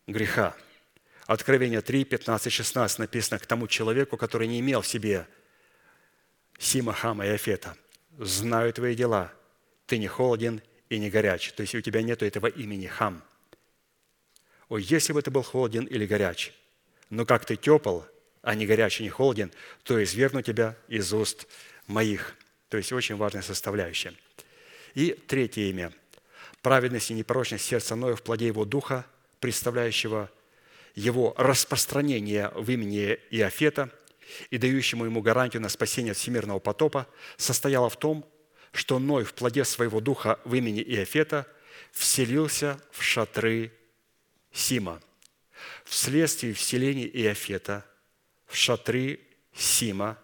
греха. Откровение 3, 15, 16 написано к тому человеку, который не имел в себе Сима, Хама и Афета. «Знаю твои дела, ты не холоден и не горяч». То есть у тебя нет этого имени Хам. О, если бы ты был холоден или горяч, но как ты тепл, а не горяч и не холоден, то извергну тебя из уст моих. То есть очень важная составляющая. И третье имя. Праведность и непорочность сердца Ноя в плоде его духа, представляющего его распространение в имени Иофета и дающему ему гарантию на спасение от всемирного потопа, состояло в том, что Ной в плоде своего духа в имени Иофета вселился в шатры Сима. Вследствие вселения Иофета в шатры Сима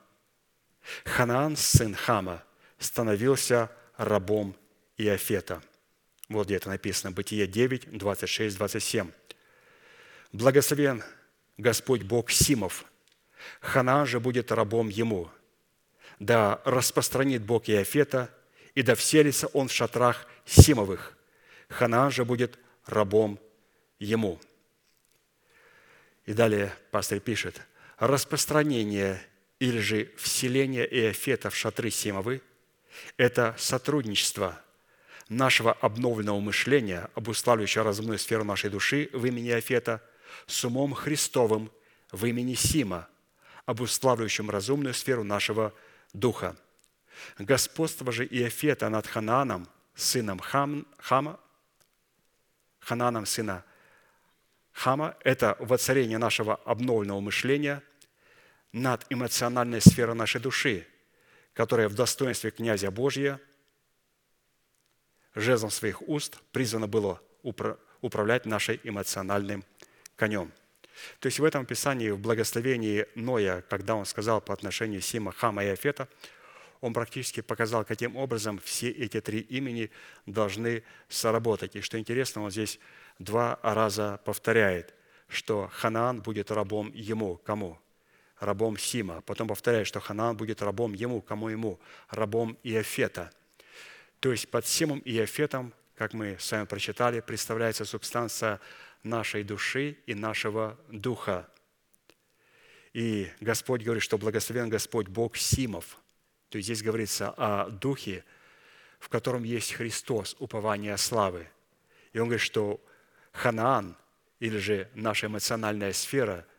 Ханаан, сын Хама, становился рабом Иофета. Вот где это написано, Бытие 9, 26, 27. «Благословен Господь Бог Симов, Ханаан же будет рабом ему. Да распространит Бог Иофета, и да вселится он в шатрах Симовых. Ханаан же будет рабом ему». И далее пастор пишет, распространение или же вселение Иофета в шатры Симовы – это сотрудничество нашего обновленного мышления, обуславливающего разумную сферу нашей души в имени Иофета, с умом Христовым в имени Сима, обуславливающим разумную сферу нашего духа. Господство же Иофета над Ханааном, сыном Хам, Хама, Хананом сына Хама – это воцарение нашего обновленного мышления – над эмоциональной сферой нашей души, которая в достоинстве князя Божия жезлом своих уст призвано было управлять нашим эмоциональным конем. То есть в этом Писании, в благословении Ноя, когда он сказал по отношению Сима, Хама и Афета, он практически показал, каким образом все эти три имени должны сработать. И что интересно, он здесь два раза повторяет, что Ханаан будет рабом ему. Кому? Рабом Сима. Потом повторяет, что Ханаан будет рабом ему, кому ему? Рабом Иофета. То есть под Симом и Иофетом, как мы с вами прочитали, представляется субстанция нашей души и нашего духа. И Господь говорит, что благословен Господь Бог Симов. То есть здесь говорится о духе, в котором есть Христос, упование славы. И он говорит, что Ханаан, или же наша эмоциональная сфера –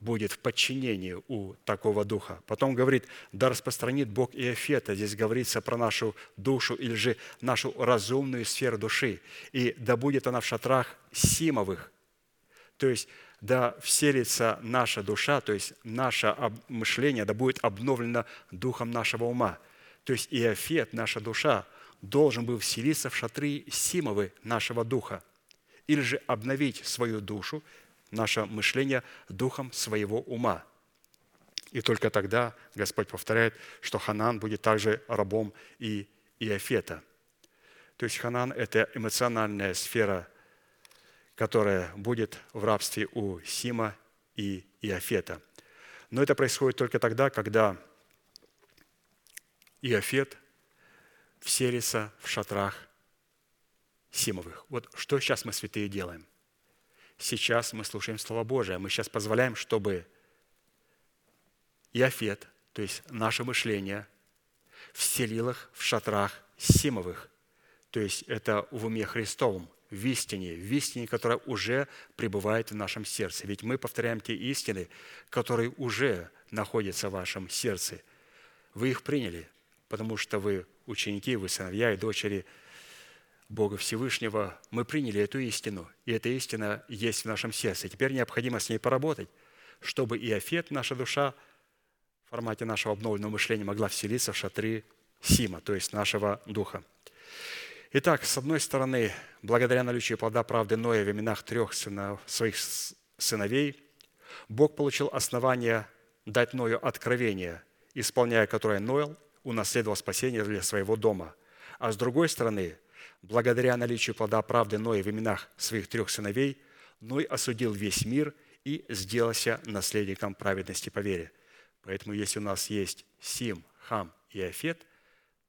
будет в подчинении у такого духа. Потом говорит, да распространит Бог Иофета. Здесь говорится про нашу душу или же нашу разумную сферу души. И да будет она в шатрах Симовых. То есть, да вселится наша душа, то есть наше мышление, да будет обновлено духом нашего ума. То есть Иофет, наша душа, должен был вселиться в шатры Симовы нашего духа. Или же обновить свою душу, наше мышление духом своего ума. И только тогда Господь повторяет, что Ханан будет также рабом и Иофета. То есть Ханан – это эмоциональная сфера, которая будет в рабстве у Сима и Иофета. Но это происходит только тогда, когда Иофет вселится в шатрах Симовых. Вот что сейчас мы, святые, делаем? Сейчас мы слушаем Слово Божие. Мы сейчас позволяем, чтобы Иофет, то есть наше мышление, вселил их в шатрах Симовых. То есть это в уме Христовом, в истине, в истине, которая уже пребывает в нашем сердце. Ведь мы повторяем те истины, которые уже находятся в вашем сердце. Вы их приняли, потому что вы ученики, вы сыновья и дочери Бога Всевышнего. Мы приняли эту истину, и эта истина есть в нашем сердце. Теперь необходимо с ней поработать, чтобы и Афет, наша душа, в формате нашего обновленного мышления могла вселиться в шатры Сима, то есть нашего духа. Итак, с одной стороны, благодаря наличию плода правды Ноя в именах трех сынов, своих сыновей, Бог получил основание дать Ною откровение, исполняя которое Нойл унаследовал спасение для своего дома. А с другой стороны, благодаря наличию плода правды Ноя в именах своих трех сыновей, Ной осудил весь мир и сделался наследником праведности по вере. Поэтому, если у нас есть Сим, Хам и Афет,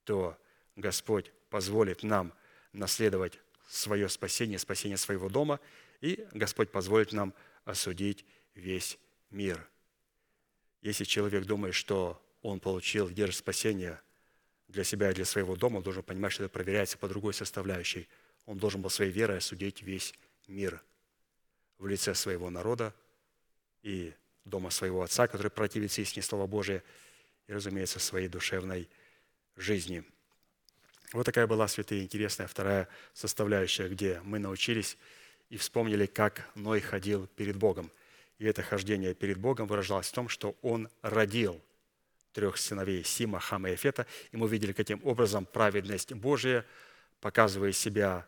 то Господь позволит нам наследовать свое спасение, спасение своего дома, и Господь позволит нам осудить весь мир. Если человек думает, что он получил, держит спасение для себя и для своего дома, он должен понимать, что это проверяется по другой составляющей. Он должен был своей верой осудить весь мир в лице своего народа и дома своего отца, который противится истине Слова Божия, и, разумеется, своей душевной жизни – вот такая была, святые, интересная вторая составляющая, где мы научились и вспомнили, как Ной ходил перед Богом. И это хождение перед Богом выражалось в том, что он родил трех сыновей Сима, Хама и Эфета, и мы видели, каким образом праведность Божия показывает себя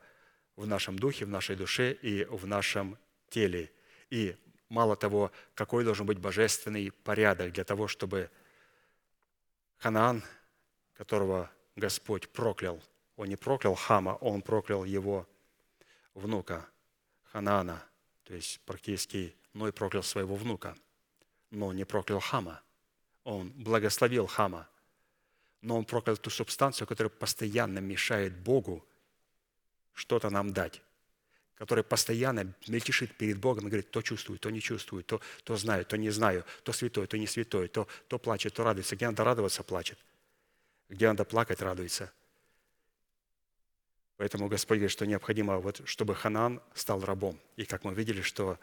в нашем духе, в нашей душе и в нашем теле. И мало того, какой должен быть божественный порядок для того, чтобы Ханаан, которого Господь проклял. Он не проклял Хама, он проклял его внука Ханаана. То есть практически Ной проклял своего внука, но не проклял Хама. Он благословил Хама, но он проклял ту субстанцию, которая постоянно мешает Богу что-то нам дать который постоянно мельтешит перед Богом и говорит, то чувствую, то не чувствую, то, то знаю, то не знаю, то святой, то не святой, то, то плачет, то радуется. Где надо радоваться, плачет – где надо плакать, радуется. Поэтому Господь говорит, что необходимо, вот, чтобы Ханан стал рабом. И как мы видели, что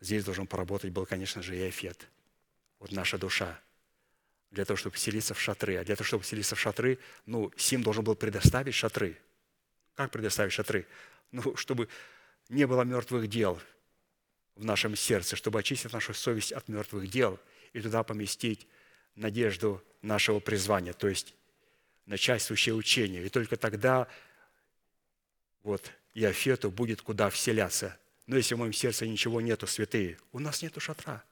здесь должен поработать был, конечно же, и Эфет. Вот наша душа. Для того, чтобы селиться в шатры. А для того, чтобы селиться в шатры, ну, Сим должен был предоставить шатры. Как предоставить шатры? Ну, чтобы не было мертвых дел в нашем сердце, чтобы очистить нашу совесть от мертвых дел и туда поместить надежду нашего призвания, то есть начальствующее учение. И только тогда вот Иофету будет куда вселяться. Но если в моем сердце ничего нету, святые, у нас нету шатра.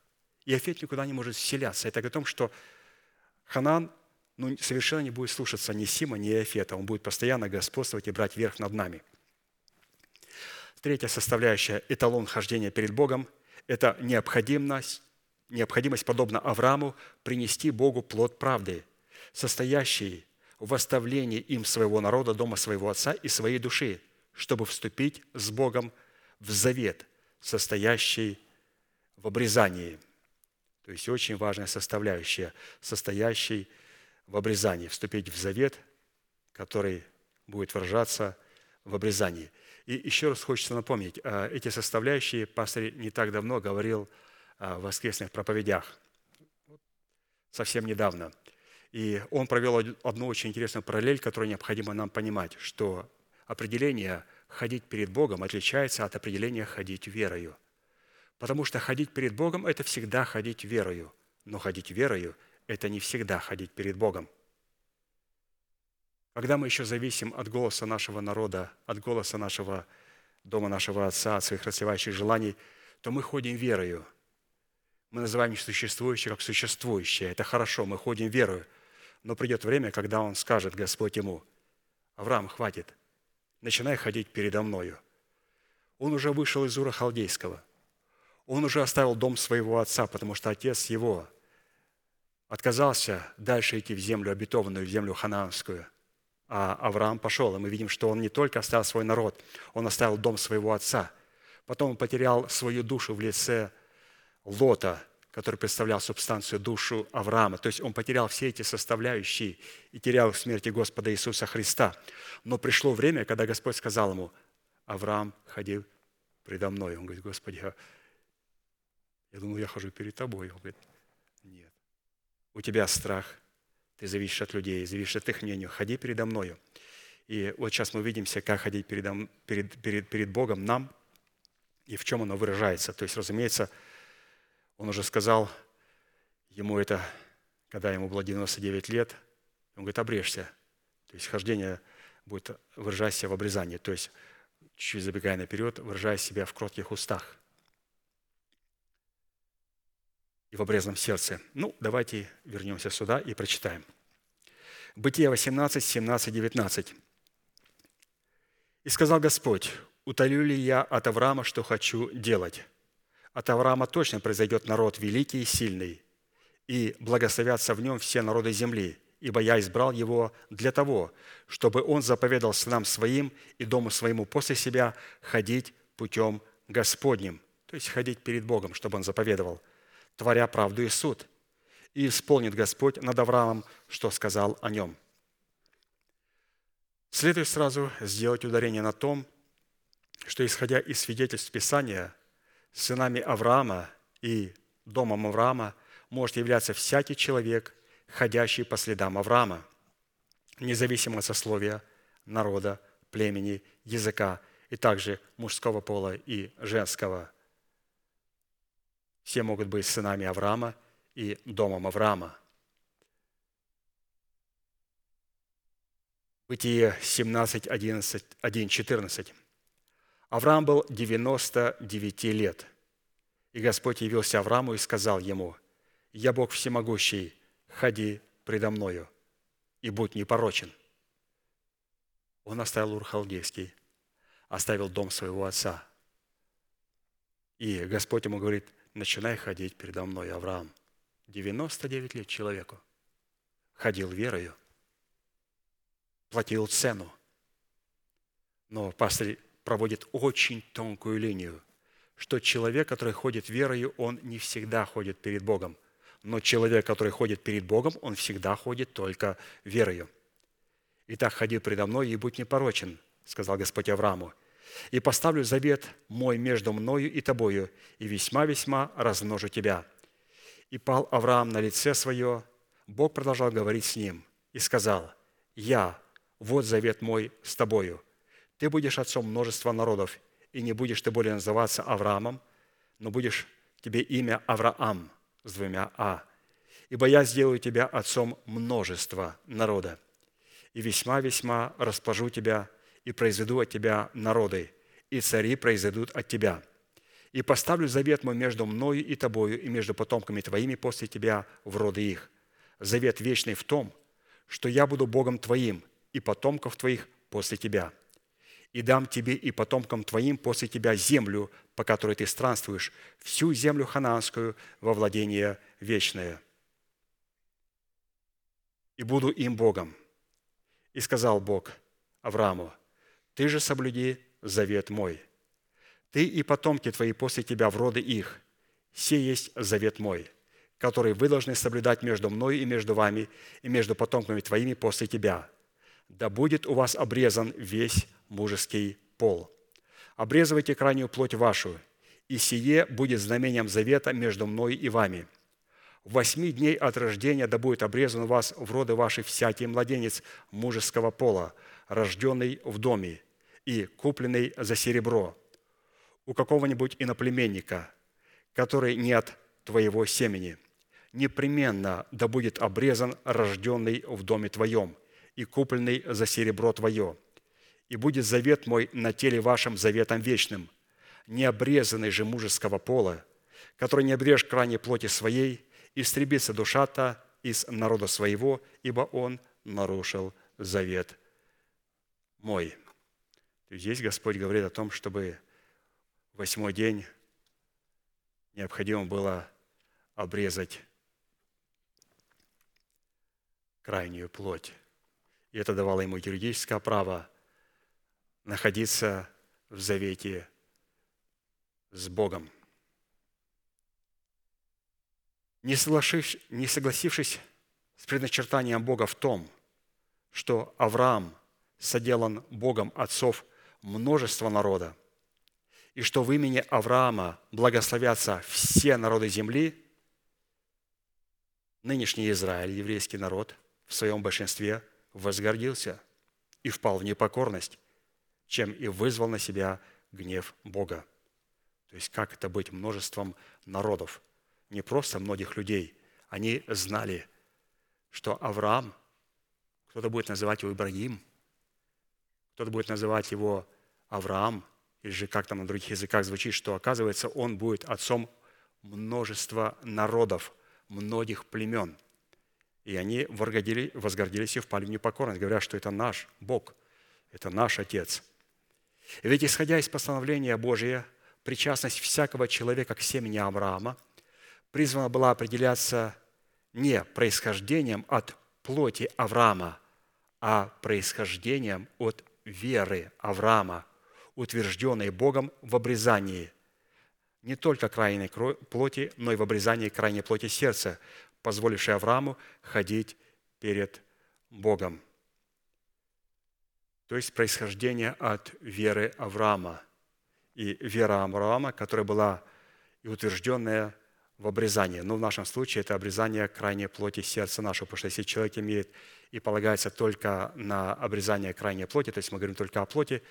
Иофет никуда не может вселяться. Это о том, что Ханан ну, совершенно не будет слушаться ни Сима, ни Иофета. Он будет постоянно господствовать и брать верх над нами. Третья составляющая – эталон хождения перед Богом – это необходимость, необходимость, подобно Аврааму, принести Богу плод правды, состоящий в оставлении им своего народа, дома своего отца и своей души, чтобы вступить с Богом в завет, состоящий в обрезании. То есть очень важная составляющая, состоящий в обрезании. Вступить в завет, который будет выражаться в обрезании. И еще раз хочется напомнить, а, эти составляющие пастор не так давно говорил в воскресных проповедях, совсем недавно – и он провел одну очень интересную параллель, которую необходимо нам понимать, что определение «ходить перед Богом» отличается от определения «ходить верою». Потому что ходить перед Богом – это всегда ходить верою, но ходить верою – это не всегда ходить перед Богом. Когда мы еще зависим от голоса нашего народа, от голоса нашего дома нашего Отца, от своих расслевающих желаний, то мы ходим верою. Мы называем несуществующее как существующее. Это хорошо, мы ходим верою. Но придет время, когда он скажет, Господь ему, Авраам, хватит, начинай ходить передо мною. Он уже вышел из Ура Халдейского. Он уже оставил дом своего отца, потому что отец его отказался дальше идти в землю обетованную, в землю ханаанскую. а Авраам пошел. И мы видим, что он не только оставил свой народ, он оставил дом своего отца. Потом он потерял свою душу в лице Лота, который представлял субстанцию душу Авраама. То есть он потерял все эти составляющие и терял в смерти Господа Иисуса Христа. Но пришло время, когда Господь сказал ему, Авраам, ходи предо мной. Он говорит, Господи, я, думал, я хожу перед тобой. Он говорит, нет. У тебя страх, ты зависишь от людей, зависишь от их мнения. Ходи передо мною. И вот сейчас мы увидимся, как ходить перед, перед, перед, перед Богом нам и в чем оно выражается. То есть, разумеется, он уже сказал ему это, когда ему было 99 лет. Он говорит, обрежься. То есть хождение будет выражать себя в обрезании. То есть, чуть забегая наперед, выражая себя в кротких устах в обрезанном сердце. Ну, давайте вернемся сюда и прочитаем. Бытие 18, 17, 19. «И сказал Господь, утолю ли я от Авраама, что хочу делать? От Авраама точно произойдет народ великий и сильный, и благословятся в нем все народы земли, ибо я избрал его для того, чтобы он заповедал сынам своим и дому своему после себя ходить путем Господним, то есть ходить перед Богом, чтобы он заповедовал, творя правду и суд. И исполнит Господь над Авраамом, что сказал о нем. Следует сразу сделать ударение на том, что, исходя из свидетельств Писания – сынами Авраама и домом Авраама может являться всякий человек, ходящий по следам Авраама, независимо от сословия, народа, племени, языка и также мужского пола и женского. Все могут быть сынами Авраама и домом Авраама. Бытие 17, 11, 1, 14. Авраам был 99 лет. И Господь явился Аврааму и сказал ему, «Я Бог всемогущий, ходи предо мною и будь непорочен». Он оставил Ур-Халдейский, оставил дом своего отца. И Господь ему говорит, начинай ходить передо мной, Авраам. 99 лет человеку. Ходил верою, платил цену. Но пастор проводит очень тонкую линию, что человек, который ходит верою, он не всегда ходит перед Богом. Но человек, который ходит перед Богом, он всегда ходит только верою. «Итак, ходи предо мной и будь непорочен», – сказал Господь Аврааму, «и поставлю завет мой между мною и тобою, и весьма-весьма размножу тебя». И пал Авраам на лице свое, Бог продолжал говорить с ним и сказал, «Я, вот завет мой с тобою, ты будешь отцом множества народов, и не будешь ты более называться Авраамом, но будешь тебе имя Авраам с двумя «а». Ибо я сделаю тебя отцом множества народа, и весьма-весьма расположу тебя, и произведу от тебя народы, и цари произойдут от тебя. И поставлю завет мой между мною и тобою, и между потомками твоими после тебя в роды их. Завет вечный в том, что я буду Богом твоим, и потомков твоих после тебя – и дам тебе и потомкам твоим после тебя землю, по которой ты странствуешь, всю землю хананскую во владение вечное. И буду им Богом. И сказал Бог Аврааму, ты же соблюди завет мой. Ты и потомки твои после тебя в роды их. Все есть завет мой, который вы должны соблюдать между мной и между вами, и между потомками твоими после тебя. Да будет у вас обрезан весь мужеский пол. Обрезывайте крайнюю плоть вашу, и сие будет знамением завета между мной и вами. В восьми дней от рождения да будет обрезан у вас в роды ваши всякий младенец мужеского пола, рожденный в доме и купленный за серебро у какого-нибудь иноплеменника, который не от твоего семени. Непременно да будет обрезан рожденный в доме твоем и купленный за серебро твое – и будет завет мой на теле вашем заветом вечным, не обрезанный же мужеского пола, который не обрежь крайней плоти своей, истребится душа-то из народа своего, ибо он нарушил завет мой». Здесь Господь говорит о том, чтобы восьмой день необходимо было обрезать крайнюю плоть. И это давало ему юридическое право находиться в завете с Богом. Не согласившись с предначертанием Бога в том, что Авраам соделан Богом отцов множества народа, и что в имени Авраама благословятся все народы земли, нынешний Израиль, еврейский народ, в своем большинстве возгордился и впал в непокорность, чем и вызвал на себя гнев Бога. То есть как это быть множеством народов? Не просто многих людей. Они знали, что Авраам, кто-то будет называть его Ибрагим, кто-то будет называть его Авраам, или же как там на других языках звучит, что оказывается он будет отцом множества народов, многих племен. И они возгордились и впали в непокорность, говоря, что это наш Бог, это наш Отец. Ведь исходя из постановления Божия, причастность всякого человека к семени Авраама призвана была определяться не происхождением от плоти Авраама, а происхождением от веры Авраама, утвержденной Богом в обрезании не только крайней плоти, но и в обрезании крайней плоти сердца, позволившей Аврааму ходить перед Богом. То есть происхождение от веры Авраама. И вера Авраама, которая была и утвержденная в обрезании. Но в нашем случае это обрезание крайней плоти сердца нашего, потому что если человек имеет и полагается только на обрезание крайней плоти, то есть мы говорим только о плоти,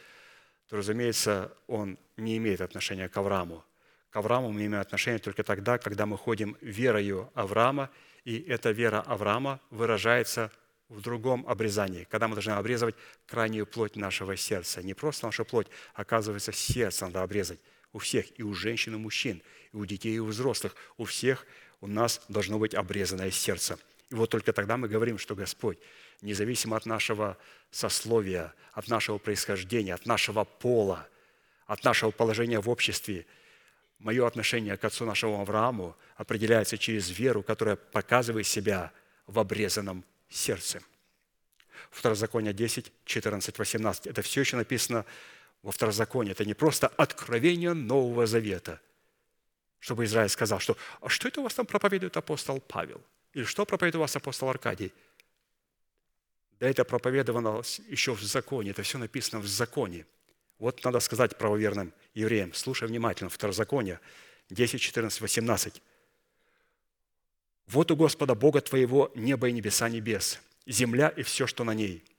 то, разумеется, он не имеет отношения к Аврааму. К Аврааму мы имеем отношение только тогда, когда мы ходим верою Авраама, и эта вера Авраама выражается в другом обрезании, когда мы должны обрезывать крайнюю плоть нашего сердца. Не просто наша плоть, оказывается, сердце надо обрезать у всех, и у женщин, и у мужчин, и у детей, и у взрослых. У всех у нас должно быть обрезанное сердце. И вот только тогда мы говорим, что Господь, независимо от нашего сословия, от нашего происхождения, от нашего пола, от нашего положения в обществе, мое отношение к отцу нашему Аврааму определяется через веру, которая показывает себя в обрезанном сердце. Второзаконие 10, 14, 18. Это все еще написано во второзаконии. Это не просто откровение Нового Завета, чтобы Израиль сказал, что «А что это у вас там проповедует апостол Павел?» Или «Что проповедует у вас апостол Аркадий?» Да это проповедовано еще в законе, это все написано в законе. Вот надо сказать правоверным евреям, слушай внимательно, Второзаконие 10, 14, 18. «Вот у Господа Бога твоего небо и небеса небес, земля и все, что на ней –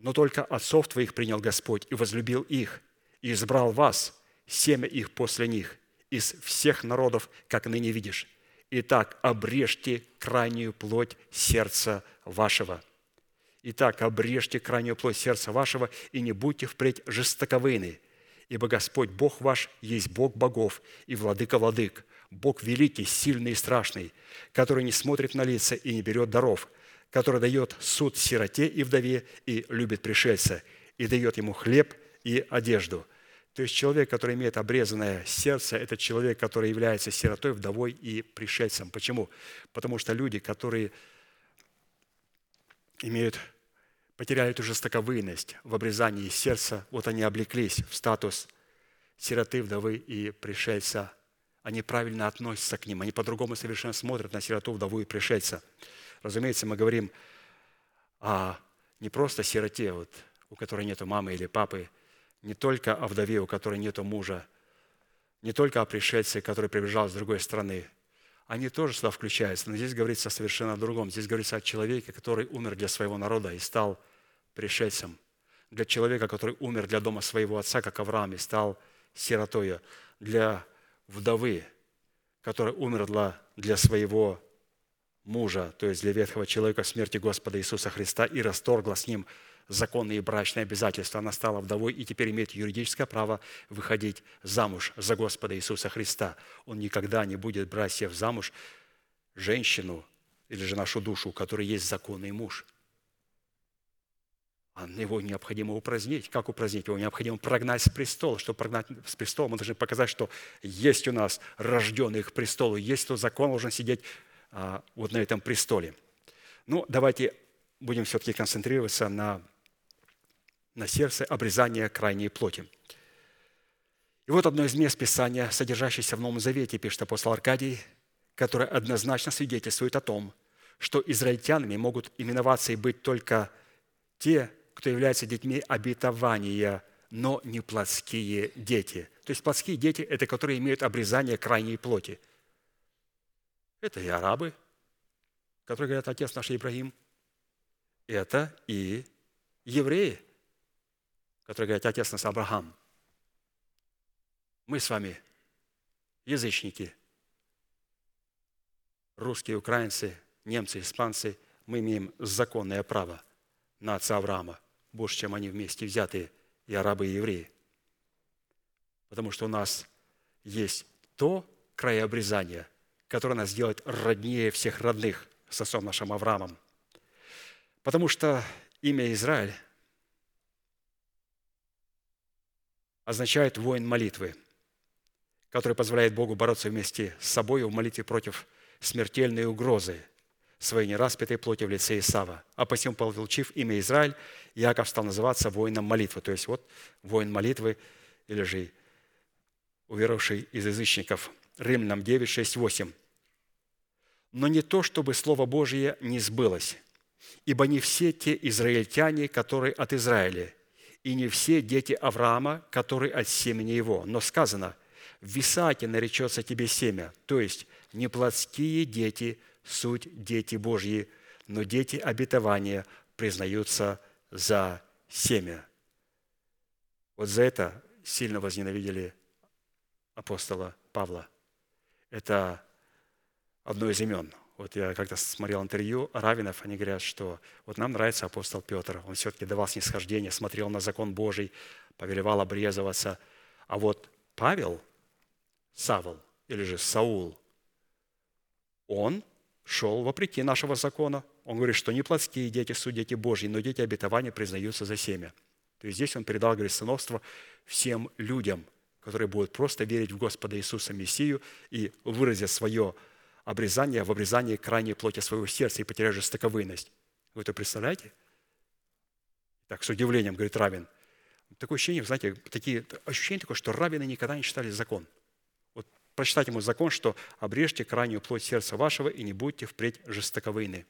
но только отцов твоих принял Господь и возлюбил их, и избрал вас, семя их после них, из всех народов, как ныне видишь. Итак, обрежьте крайнюю плоть сердца вашего. Итак, обрежьте крайнюю плоть сердца вашего, и не будьте впредь жестоковыны, ибо Господь Бог ваш есть Бог богов и владыка владык, Бог великий, сильный и страшный, который не смотрит на лица и не берет даров – который дает суд сироте и вдове и любит пришельца, и дает ему хлеб и одежду. То есть человек, который имеет обрезанное сердце, это человек, который является сиротой, вдовой и пришельцем. Почему? Потому что люди, которые имеют, потеряли эту жестоковыйность в обрезании сердца, вот они облеклись в статус сироты, вдовы и пришельца. Они правильно относятся к ним, они по-другому совершенно смотрят на сироту, вдову и пришельца. Разумеется, мы говорим о не просто сироте, вот, у которой нет мамы или папы, не только о вдове, у которой нет мужа, не только о пришельце, который прибежал с другой страны. Они тоже сюда включаются, но здесь говорится совершенно о другом. Здесь говорится о человеке, который умер для своего народа и стал пришельцем. Для человека, который умер для дома своего отца, как Авраам, и стал сиротой. Для вдовы, которая умерла для своего мужа, то есть для ветхого человека смерти Господа Иисуса Христа и расторгла с ним законные брачные обязательства. Она стала вдовой и теперь имеет юридическое право выходить замуж за Господа Иисуса Христа. Он никогда не будет брать себе в замуж женщину или же нашу душу, у которой есть законный муж. А его необходимо упразднить. Как упразднить? Его необходимо прогнать с престола. Чтобы прогнать с престола, мы должны показать, что есть у нас рожденный к престолу, есть кто закон должен сидеть а, вот на этом престоле. Ну, давайте будем все-таки концентрироваться на, на сердце обрезания крайней плоти. И вот одно из мест Писания, содержащееся в Новом Завете, пишет апостол Аркадий, которое однозначно свидетельствует о том, что израильтянами могут именоваться и быть только те, кто является детьми обетования, но не плотские дети. То есть плотские дети – это которые имеют обрезание крайней плоти. Это и арабы, которые говорят, отец наш Ибрагим. Это и евреи, которые говорят, отец наш Авраам. Мы с вами язычники, русские, украинцы, немцы, испанцы, мы имеем законное право на отца Авраама – больше, чем они вместе взятые, и арабы, и евреи. Потому что у нас есть то край обрезания, которое нас делает роднее всех родных с отцом нашим Авраамом. Потому что имя Израиль означает воин молитвы, который позволяет Богу бороться вместе с собой в молитве против смертельной угрозы, своей нераспятой плоти в лице Исава. А посему, получив имя Израиль, Иаков стал называться воином молитвы. То есть вот воин молитвы, или же уверовавший из язычников. Римлянам 9, 6, 8. «Но не то, чтобы Слово Божие не сбылось, ибо не все те израильтяне, которые от Израиля, и не все дети Авраама, которые от семени его. Но сказано, в Исааке наречется тебе семя, то есть не плотские дети – суть дети Божьи, но дети обетования признаются за семя. Вот за это сильно возненавидели апостола Павла. Это одно из имен. Вот я как-то смотрел интервью равенов, они говорят, что вот нам нравится апостол Петр, он все-таки давал снисхождение, смотрел на закон Божий, повелевал обрезываться. А вот Павел, Савл или же Саул, он шел вопреки нашего закона. Он говорит, что не плотские дети, суть дети Божьи, но дети обетования признаются за семя. То есть здесь он передал, говорит, сыновство всем людям, которые будут просто верить в Господа Иисуса Мессию и выразят свое обрезание в обрезании крайней плоти своего сердца и потеряют жестоковыйность. Вы это представляете? Так, с удивлением, говорит Равин. Такое ощущение, знаете, такие, ощущение такое, что раввины никогда не читали закон – прочитать ему закон, что «обрежьте крайнюю плоть сердца вашего и не будьте впредь жестоковыйны».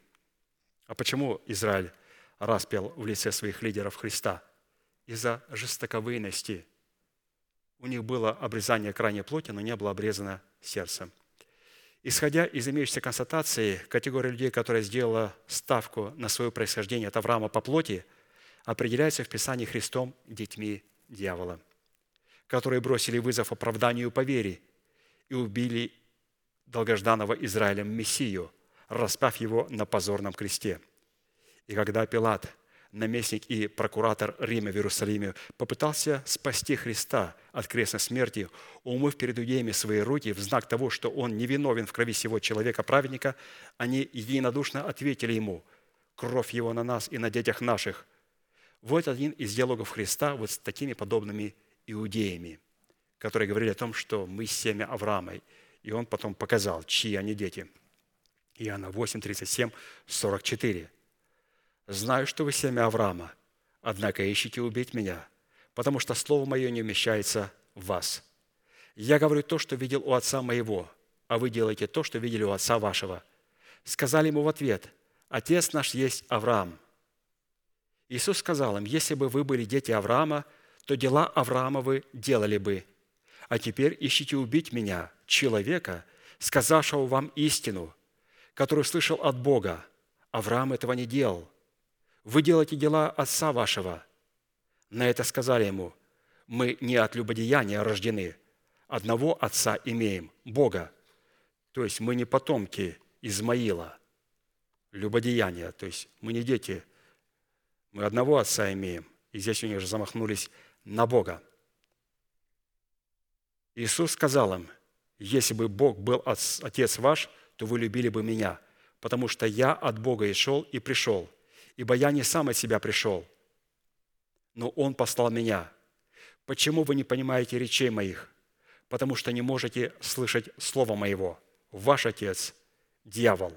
А почему Израиль распял в лице своих лидеров Христа? Из-за жестоковыйности. У них было обрезание крайней плоти, но не было обрезано сердце. Исходя из имеющейся констатации, категория людей, которая сделала ставку на свое происхождение от Авраама по плоти, определяется в Писании Христом детьми дьявола, которые бросили вызов оправданию по вере и убили долгожданного Израилем Мессию, распав его на позорном кресте. И когда Пилат, наместник и прокуратор Рима в Иерусалиме, попытался спасти Христа от крестной смерти, умыв перед иудеями свои руки в знак того, что он невиновен в крови сего человека-праведника, они единодушно ответили ему, «Кровь его на нас и на детях наших». Вот один из диалогов Христа вот с такими подобными иудеями – которые говорили о том, что мы семя Авраама. И он потом показал, чьи они дети. Иоанна 8, 37, 44. «Знаю, что вы семя Авраама, однако ищите убить меня, потому что слово мое не умещается в вас. Я говорю то, что видел у отца моего, а вы делаете то, что видели у отца вашего». Сказали ему в ответ, «Отец наш есть Авраам». Иисус сказал им, «Если бы вы были дети Авраама, то дела Авраамовы делали бы, а теперь ищите убить меня, человека, сказавшего вам истину, который слышал от Бога. Авраам этого не делал. Вы делаете дела отца вашего. На это сказали ему, мы не от любодеяния рождены, одного отца имеем, Бога. То есть мы не потомки Измаила, любодеяния, то есть мы не дети, мы одного отца имеем. И здесь у них же замахнулись на Бога. Иисус сказал им, если бы Бог был Отец ваш, то вы любили бы Меня, потому что Я от Бога и шел, и пришел, ибо Я не сам от себя пришел, но Он послал Меня. Почему вы не понимаете речей Моих? Потому что не можете слышать Слова Моего. Ваш Отец – дьявол.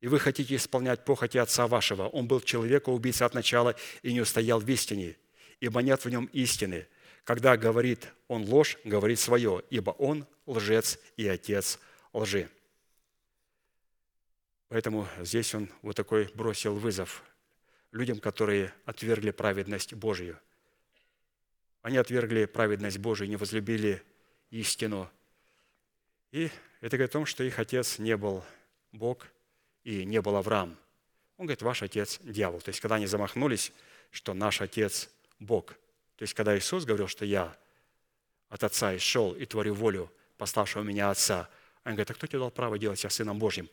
и вы хотите исполнять похоти отца вашего. Он был человека убийца от начала и не устоял в истине, ибо нет в нем истины. Когда говорит он ложь, говорит свое, ибо он лжец и отец лжи». Поэтому здесь он вот такой бросил вызов людям, которые отвергли праведность Божью. Они отвергли праведность Божию, не возлюбили истину. И это говорит о том, что их отец не был Бог и не был Авраам. Он говорит, ваш отец – дьявол. То есть, когда они замахнулись, что наш отец – Бог. То есть, когда Иисус говорил, что я от Отца исшел и творю волю пославшего меня Отца, он говорит, а кто тебе дал право делать себя Сыном Божьим?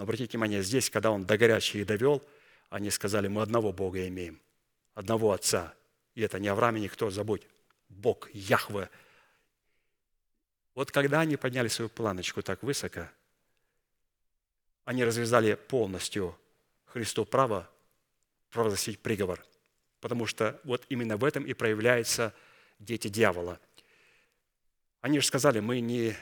Но обратите внимание, здесь, когда он до горячей довел, они сказали, мы одного Бога имеем, одного Отца. И это не Авраам и никто, забудь. Бог, Яхве. Вот когда они подняли свою планочку так высоко, они развязали полностью Христу право провозгласить приговор. Потому что вот именно в этом и проявляются дети дьявола. Они же сказали, мы не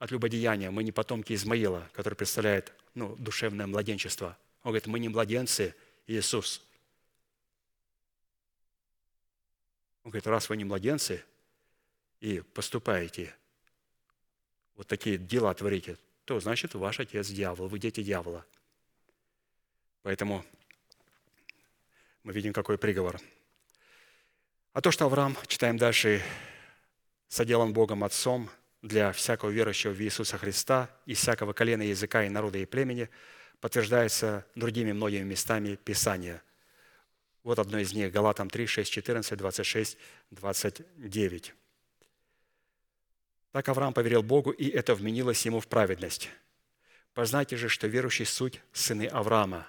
от любодеяния, мы не потомки Измаила, который представляет ну, душевное младенчество. Он говорит, мы не младенцы, Иисус. Он говорит, раз вы не младенцы и поступаете, вот такие дела творите, то значит ваш отец дьявол, вы дети дьявола. Поэтому мы видим, какой приговор. А то, что Авраам, читаем дальше, соделан Богом Отцом для всякого верующего в Иисуса Христа и всякого колена, языка и народа и племени, подтверждается другими многими местами Писания. Вот одно из них, Галатам 3, 6, 14, 26, 29. Так Авраам поверил Богу, и это вменилось ему в праведность. Познайте же, что верующий суть – сыны Авраама.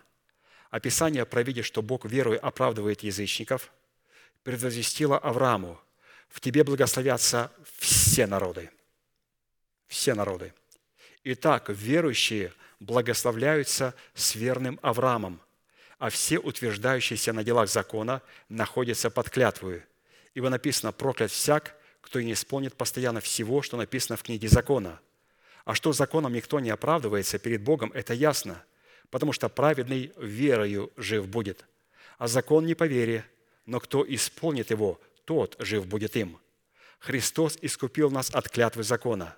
Описание, провидя, что Бог верою оправдывает язычников, предвозвестило Аврааму, в тебе благословятся все народы. Все народы. Итак, верующие благословляются с верным Авраамом, а все утверждающиеся на делах закона находятся под клятвою. Ибо написано «проклят всяк, кто не исполнит постоянно всего, что написано в книге закона. А что законом никто не оправдывается перед Богом, это ясно, потому что праведный верою жив будет. А закон не по вере, но кто исполнит его, тот жив будет им. Христос искупил нас от клятвы закона,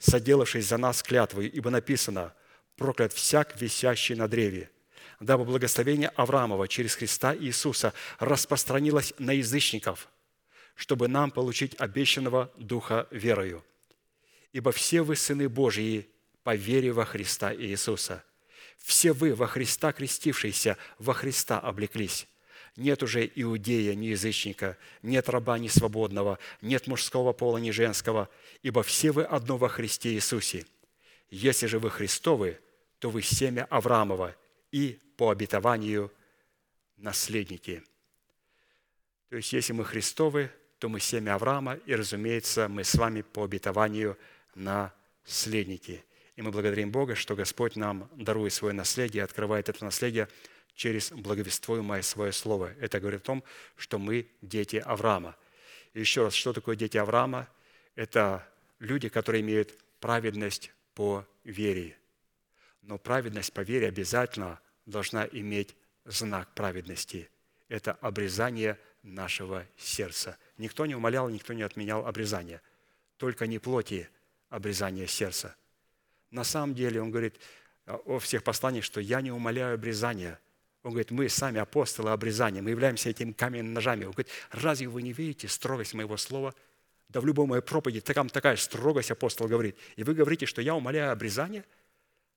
соделавшись за нас клятвой, ибо написано «проклят всяк, висящий на древе», дабы благословение Авраамова через Христа Иисуса распространилось на язычников – чтобы нам получить обещанного Духа верою. Ибо все вы сыны Божьи по вере во Христа Иисуса. Все вы во Христа крестившиеся, во Христа облеклись. Нет уже иудея, ни язычника, нет раба, ни свободного, нет мужского пола, ни женского, ибо все вы одно во Христе Иисусе. Если же вы Христовы, то вы семя Авраамова и по обетованию наследники. То есть, если мы Христовы, то мы семя Авраама, и, разумеется, мы с вами по обетованию наследники. И мы благодарим Бога, что Господь нам дарует свое наследие, открывает это наследие через благовествуемое свое слово. Это говорит о том, что мы дети Авраама. И еще раз, что такое дети Авраама? Это люди, которые имеют праведность по вере. Но праведность по вере обязательно должна иметь знак праведности. Это обрезание нашего сердца – Никто не умолял, никто не отменял обрезание. Только не плоти обрезание сердца. На самом деле, он говорит о всех посланиях, что я не умоляю обрезания. Он говорит, мы сами апостолы обрезания, мы являемся этими каменными ножами. Он говорит, разве вы не видите строгость моего слова? Да в любой моей проповеди там такая строгость апостол говорит. И вы говорите, что я умоляю обрезание –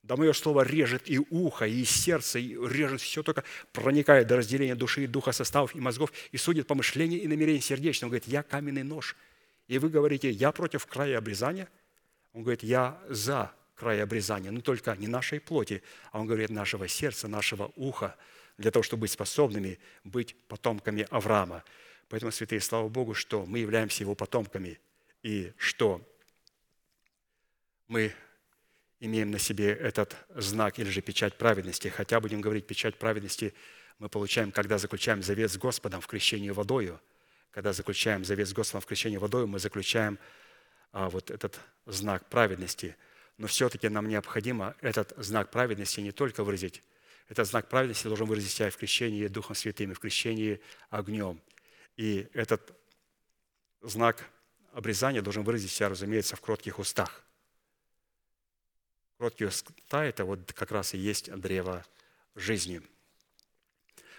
да мое слово режет и ухо, и сердце, и режет все, только проникает до разделения души, духа, составов и мозгов, и судит помышления и намерения сердечные. Он говорит, я каменный нож. И вы говорите, я против края обрезания? Он говорит, я за край обрезания, но только не нашей плоти, а он говорит, нашего сердца, нашего уха, для того, чтобы быть способными быть потомками Авраама. Поэтому, святые, слава Богу, что мы являемся его потомками, и что мы имеем на себе этот знак или же печать праведности. Хотя будем говорить, печать праведности мы получаем, когда заключаем завет с Господом в крещении водою. Когда заключаем завет с Господом в крещении водою, мы заключаем а, вот этот знак праведности. Но все-таки нам необходимо этот знак праведности не только выразить, этот знак праведности должен выразить себя в крещении Духом Святым, и в крещении огнем. И этот знак обрезания должен выразить себя, разумеется, в кротких устах. Кроткие уста – это вот как раз и есть древо жизни.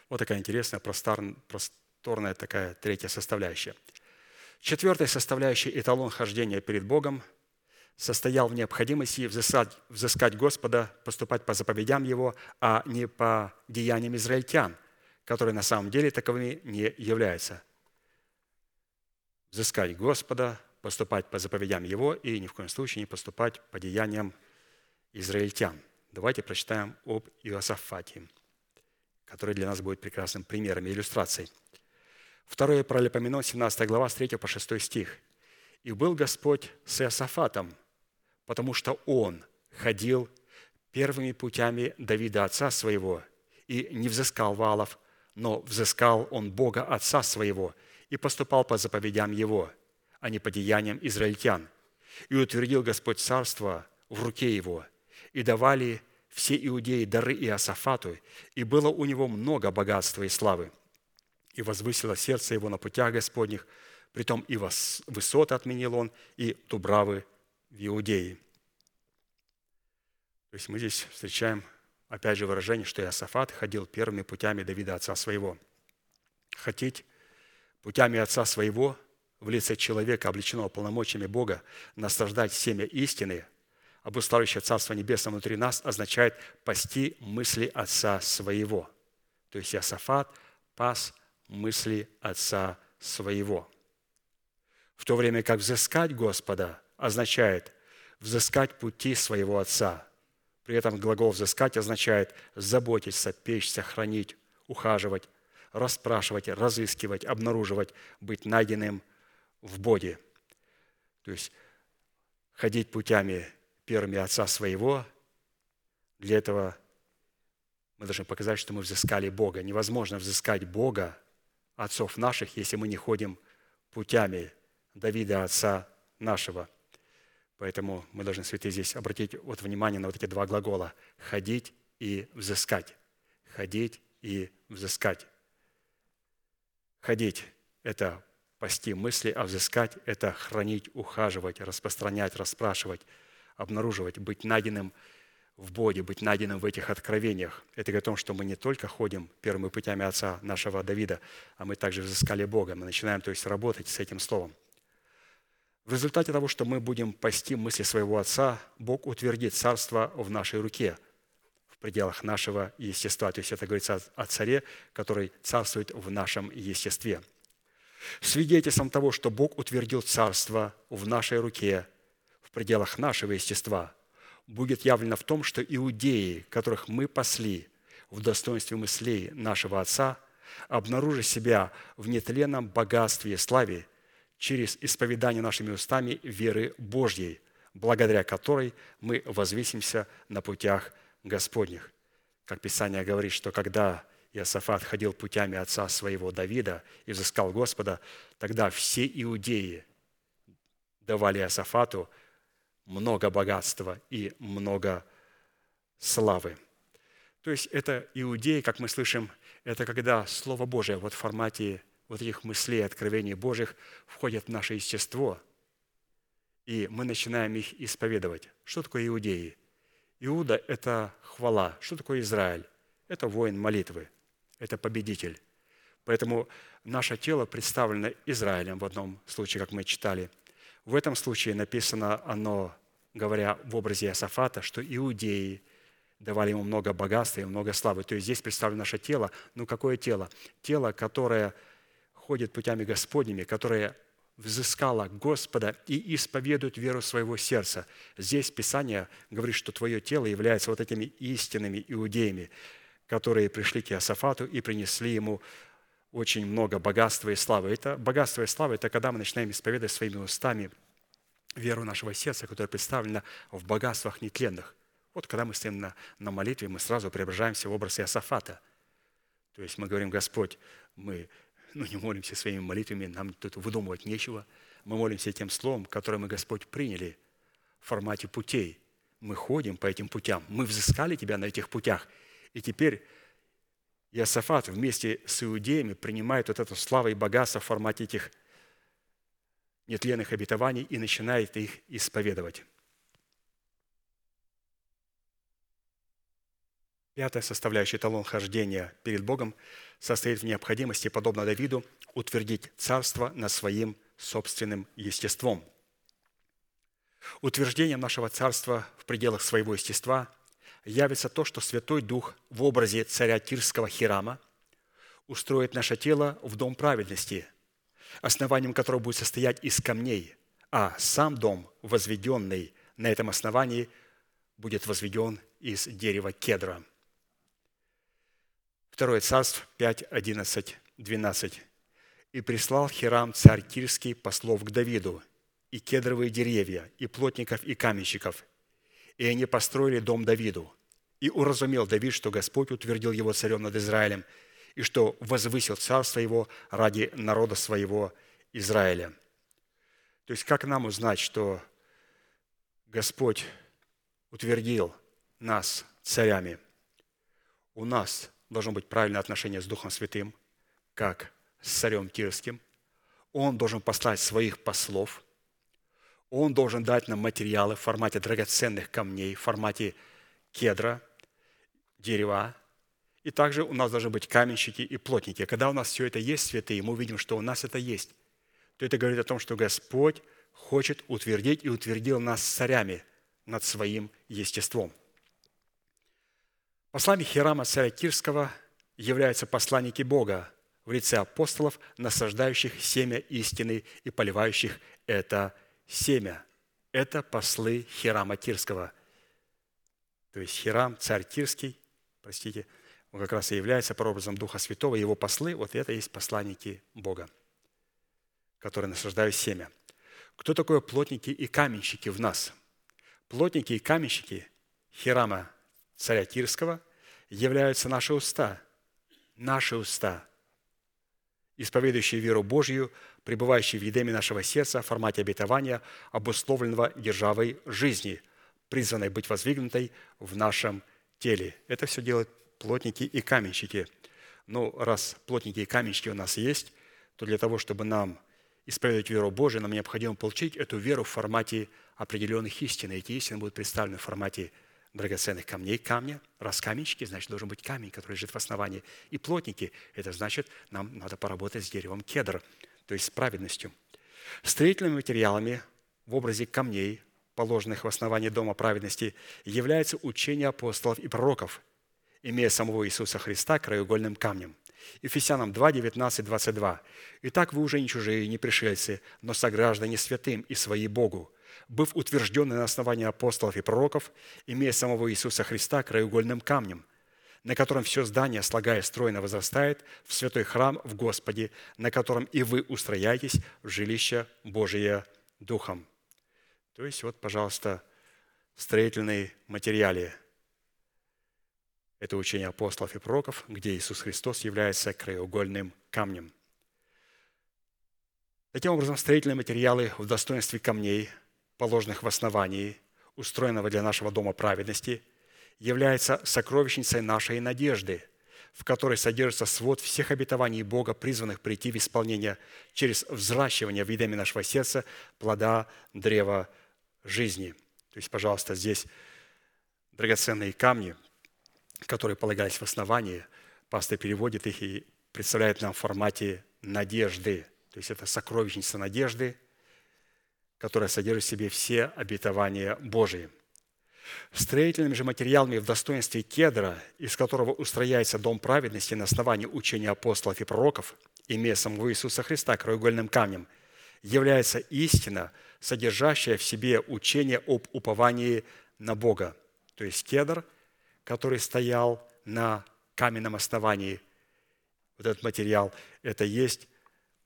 Вот такая интересная, просторная такая третья составляющая. Четвертая составляющая – эталон хождения перед Богом – состоял в необходимости взыскать, взыскать Господа, поступать по заповедям Его, а не по деяниям израильтян, которые на самом деле таковыми не являются – взыскать Господа, поступать по заповедям Его и ни в коем случае не поступать по деяниям израильтян. Давайте прочитаем об Иосафате, который для нас будет прекрасным примером и иллюстрацией. Второе Паралипоменон, 17 глава, с 3 по 6 стих. «И был Господь с Иосафатом, потому что он ходил первыми путями Давида, отца своего, и не взыскал валов, но взыскал он Бога, отца своего, и поступал по заповедям его, а не по деяниям израильтян. И утвердил Господь царство в руке его, и давали все иудеи дары Иосафату, и было у него много богатства и славы. И возвысило сердце его на путях Господних, притом и высоты отменил он, и дубравы в Иудее. То есть мы здесь встречаем опять же выражение, что Иосафат ходил первыми путями Давида, отца своего. Хотеть путями Отца Своего в лице человека, облеченного полномочиями Бога, наслаждать семя истины, обуславливающее Царство Небесное внутри нас, означает пасти мысли Отца Своего. То есть Иосафат пас мысли Отца Своего. В то время как взыскать Господа означает взыскать пути своего Отца. При этом глагол «взыскать» означает заботиться, печься, хранить, ухаживать, расспрашивать, разыскивать, обнаруживать, быть найденным в Боге. То есть ходить путями первыми Отца Своего, для этого мы должны показать, что мы взыскали Бога. Невозможно взыскать Бога, отцов наших, если мы не ходим путями Давида, отца нашего. Поэтому мы должны, святые, здесь обратить вот внимание на вот эти два глагола – ходить и взыскать. Ходить и взыскать. Ходить – это пасти мысли, а взыскать – это хранить, ухаживать, распространять, расспрашивать, обнаруживать, быть найденным в Боге, быть найденным в этих откровениях. Это говорит о том, что мы не только ходим первыми путями отца нашего Давида, а мы также взыскали Бога. Мы начинаем, то есть, работать с этим словом. В результате того, что мы будем пасти мысли своего Отца, Бог утвердит царство в нашей руке – пределах нашего естества. То есть это говорится о царе, который царствует в нашем естестве. Свидетельством того, что Бог утвердил царство в нашей руке, в пределах нашего естества, будет явлено в том, что иудеи, которых мы пасли в достоинстве мыслей нашего Отца, обнаружив себя в нетленном богатстве и славе через исповедание нашими устами веры Божьей, благодаря которой мы возвысимся на путях Господних. Как Писание говорит, что когда Иосафат ходил путями отца своего Давида и взыскал Господа, тогда все иудеи давали Иосафату много богатства и много славы. То есть это иудеи, как мы слышим, это когда Слово Божие вот в формате вот этих мыслей, откровений Божьих входит в наше естество, и мы начинаем их исповедовать. Что такое иудеи? Иуда – это хвала. Что такое Израиль? Это воин молитвы, это победитель. Поэтому наше тело представлено Израилем в одном случае, как мы читали. В этом случае написано оно, говоря в образе Иосафата, что иудеи давали ему много богатства и много славы. То есть здесь представлено наше тело. Ну, какое тело? Тело, которое ходит путями Господними, которое взыскала Господа и исповедует веру своего сердца. Здесь Писание говорит, что твое тело является вот этими истинными иудеями, которые пришли к Иосафату и принесли ему очень много богатства и славы. Это богатство и слава – это когда мы начинаем исповедовать своими устами веру нашего сердца, которая представлена в богатствах нетленных. Вот когда мы стоим на, на молитве, мы сразу преображаемся в образ Иосафата. То есть мы говорим, Господь, мы ну, не молимся своими молитвами, нам тут выдумывать нечего. Мы молимся тем словом, которое мы, Господь, приняли в формате путей. мы ходим по этим путям, мы взыскали тебя на этих путях. И теперь Иосафат вместе с иудеями принимает вот эту славу и богатство в формате этих нетленных обетований и начинает их исповедовать. Пятая составляющая эталон хождения перед Богом состоит в необходимости, подобно Давиду, утвердить царство над своим собственным естеством. Утверждением нашего царства в пределах своего естества явится то, что Святой Дух в образе царя Тирского Хирама устроит наше тело в дом праведности, основанием которого будет состоять из камней, а сам дом, возведенный на этом основании, будет возведен из дерева кедра – Второе царство 5, 11, 12. «И прислал Хирам царь Тирский послов к Давиду, и кедровые деревья, и плотников, и каменщиков, и они построили дом Давиду. И уразумел Давид, что Господь утвердил его царем над Израилем, и что возвысил царство его ради народа своего Израиля». То есть как нам узнать, что Господь утвердил нас царями? У нас должно быть правильное отношение с Духом Святым, как с царем Тирским. Он должен послать своих послов. Он должен дать нам материалы в формате драгоценных камней, в формате кедра, дерева. И также у нас должны быть каменщики и плотники. Когда у нас все это есть, святые, мы увидим, что у нас это есть, то это говорит о том, что Господь хочет утвердить и утвердил нас царями над своим естеством – Послами Хирама царя Кирского являются посланники Бога в лице апостолов, насаждающих семя истины и поливающих это семя. Это послы Хирама Тирского. То есть Хирам, царь Тирский, простите, он как раз и является прообразом Духа Святого, его послы, вот это и есть посланники Бога, которые насаждают семя. Кто такое плотники и каменщики в нас? Плотники и каменщики Хирама царя Тирского являются наши уста, наши уста, исповедующие веру Божью, пребывающие в едеме нашего сердца в формате обетования, обусловленного державой жизни, призванной быть воздвигнутой в нашем теле. Это все делают плотники и каменщики. Но раз плотники и каменщики у нас есть, то для того, чтобы нам исповедовать веру Божию, нам необходимо получить эту веру в формате определенных истин. И эти истины будут представлены в формате драгоценных камней камня. Раз каменщики, значит, должен быть камень, который лежит в основании. И плотники, это значит, нам надо поработать с деревом кедр, то есть с праведностью. Строительными материалами в образе камней, положенных в основании Дома праведности, является учение апостолов и пророков, имея самого Иисуса Христа краеугольным камнем. Ефесянам 2, 19, 22. «Итак, вы уже не чужие, не пришельцы, но сограждане святым и свои Богу, быв утвержденный на основании апостолов и пророков, имея самого Иисуса Христа краеугольным камнем, на котором все здание, слагая стройно, возрастает в святой храм в Господе, на котором и вы устрояетесь в жилище Божие Духом». То есть вот, пожалуйста, строительные материалы. Это учение апостолов и пророков, где Иисус Христос является краеугольным камнем. Таким образом, строительные материалы в достоинстве камней – положенных в основании, устроенного для нашего дома праведности, является сокровищницей нашей надежды, в которой содержится свод всех обетований Бога, призванных прийти в исполнение через взращивание в едеме нашего сердца плода древа жизни. То есть, пожалуйста, здесь драгоценные камни, которые полагались в основании, пастор переводит их и представляет нам в формате надежды. То есть это сокровищница надежды, которая содержит в себе все обетования Божии. Строительными же материалами в достоинстве кедра, из которого устрояется дом праведности на основании учения апостолов и пророков, имея самого Иисуса Христа краеугольным камнем, является истина, содержащая в себе учение об уповании на Бога. То есть кедр, который стоял на каменном основании, вот этот материал, это есть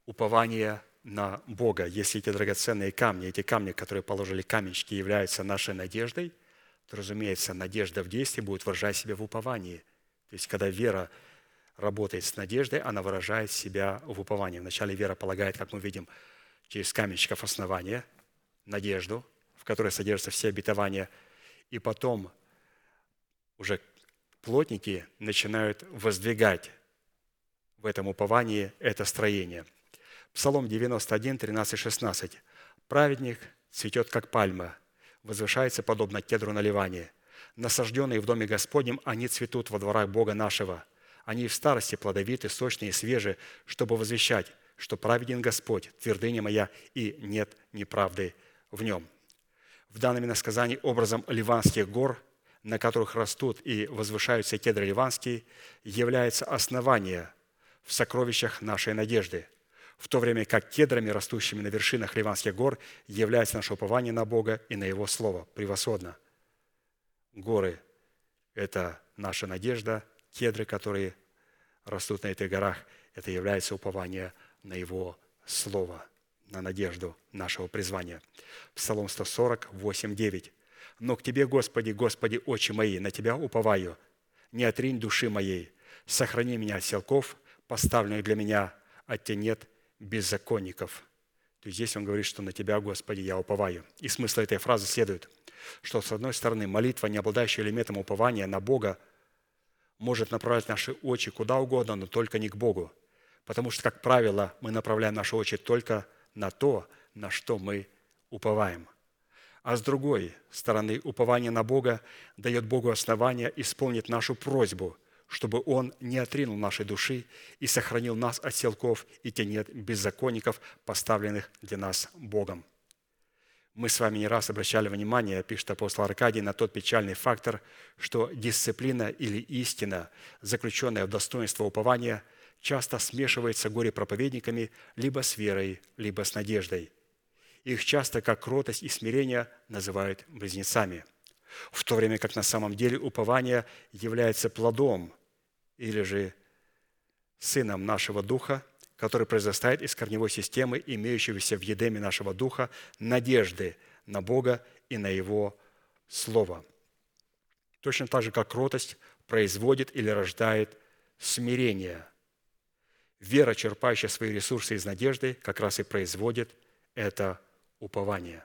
упование на Бога, если эти драгоценные камни, эти камни, которые положили каменщики, являются нашей надеждой, то, разумеется, надежда в действии будет выражать себя в уповании. То есть, когда вера работает с надеждой, она выражает себя в уповании. Вначале вера полагает, как мы видим, через каменщиков основания, надежду, в которой содержатся все обетования. И потом уже плотники начинают воздвигать в этом уповании это строение. Псалом 91, 13, 16. «Праведник цветет, как пальма, возвышается, подобно кедру на Ливане. Насажденные в доме Господнем, они цветут во дворах Бога нашего. Они в старости плодовиты, сочные и свежие, чтобы возвещать, что праведен Господь, твердыня моя, и нет неправды в нем». В данном иносказании образом Ливанских гор, на которых растут и возвышаются кедры ливанские, является основание в сокровищах нашей надежды – в то время как кедрами, растущими на вершинах Ливанских гор, является наше упование на Бога и на Его Слово. Превосходно. Горы – это наша надежда, кедры, которые растут на этих горах, это является упование на Его Слово, на надежду нашего призвания. Псалом 140, 8, 9. «Но к Тебе, Господи, Господи, очи мои, на Тебя уповаю, не отринь души моей, сохрани меня от селков, поставленных для меня, от Тебя нет беззаконников. То есть здесь он говорит, что на Тебя, Господи, я уповаю. И смысл этой фразы следует, что, с одной стороны, молитва, не обладающая элементом упования на Бога, может направлять наши очи куда угодно, но только не к Богу. Потому что, как правило, мы направляем наши очи только на то, на что мы уповаем. А с другой стороны, упование на Бога дает Богу основание исполнить нашу просьбу – чтобы Он не отринул нашей души и сохранил нас от селков и тенет беззаконников, поставленных для нас Богом. Мы с вами не раз обращали внимание, пишет апостол Аркадий, на тот печальный фактор, что дисциплина или истина, заключенная в достоинство упования, часто смешивается горе-проповедниками либо с верой, либо с надеждой. Их часто, как кротость и смирение, называют близнецами – в то время как на самом деле упование является плодом или же сыном нашего духа, который произрастает из корневой системы, имеющегося в едеме нашего духа, надежды на Бога и на Его Слово. Точно так же, как кротость производит или рождает смирение. Вера, черпающая свои ресурсы из надежды, как раз и производит это упование.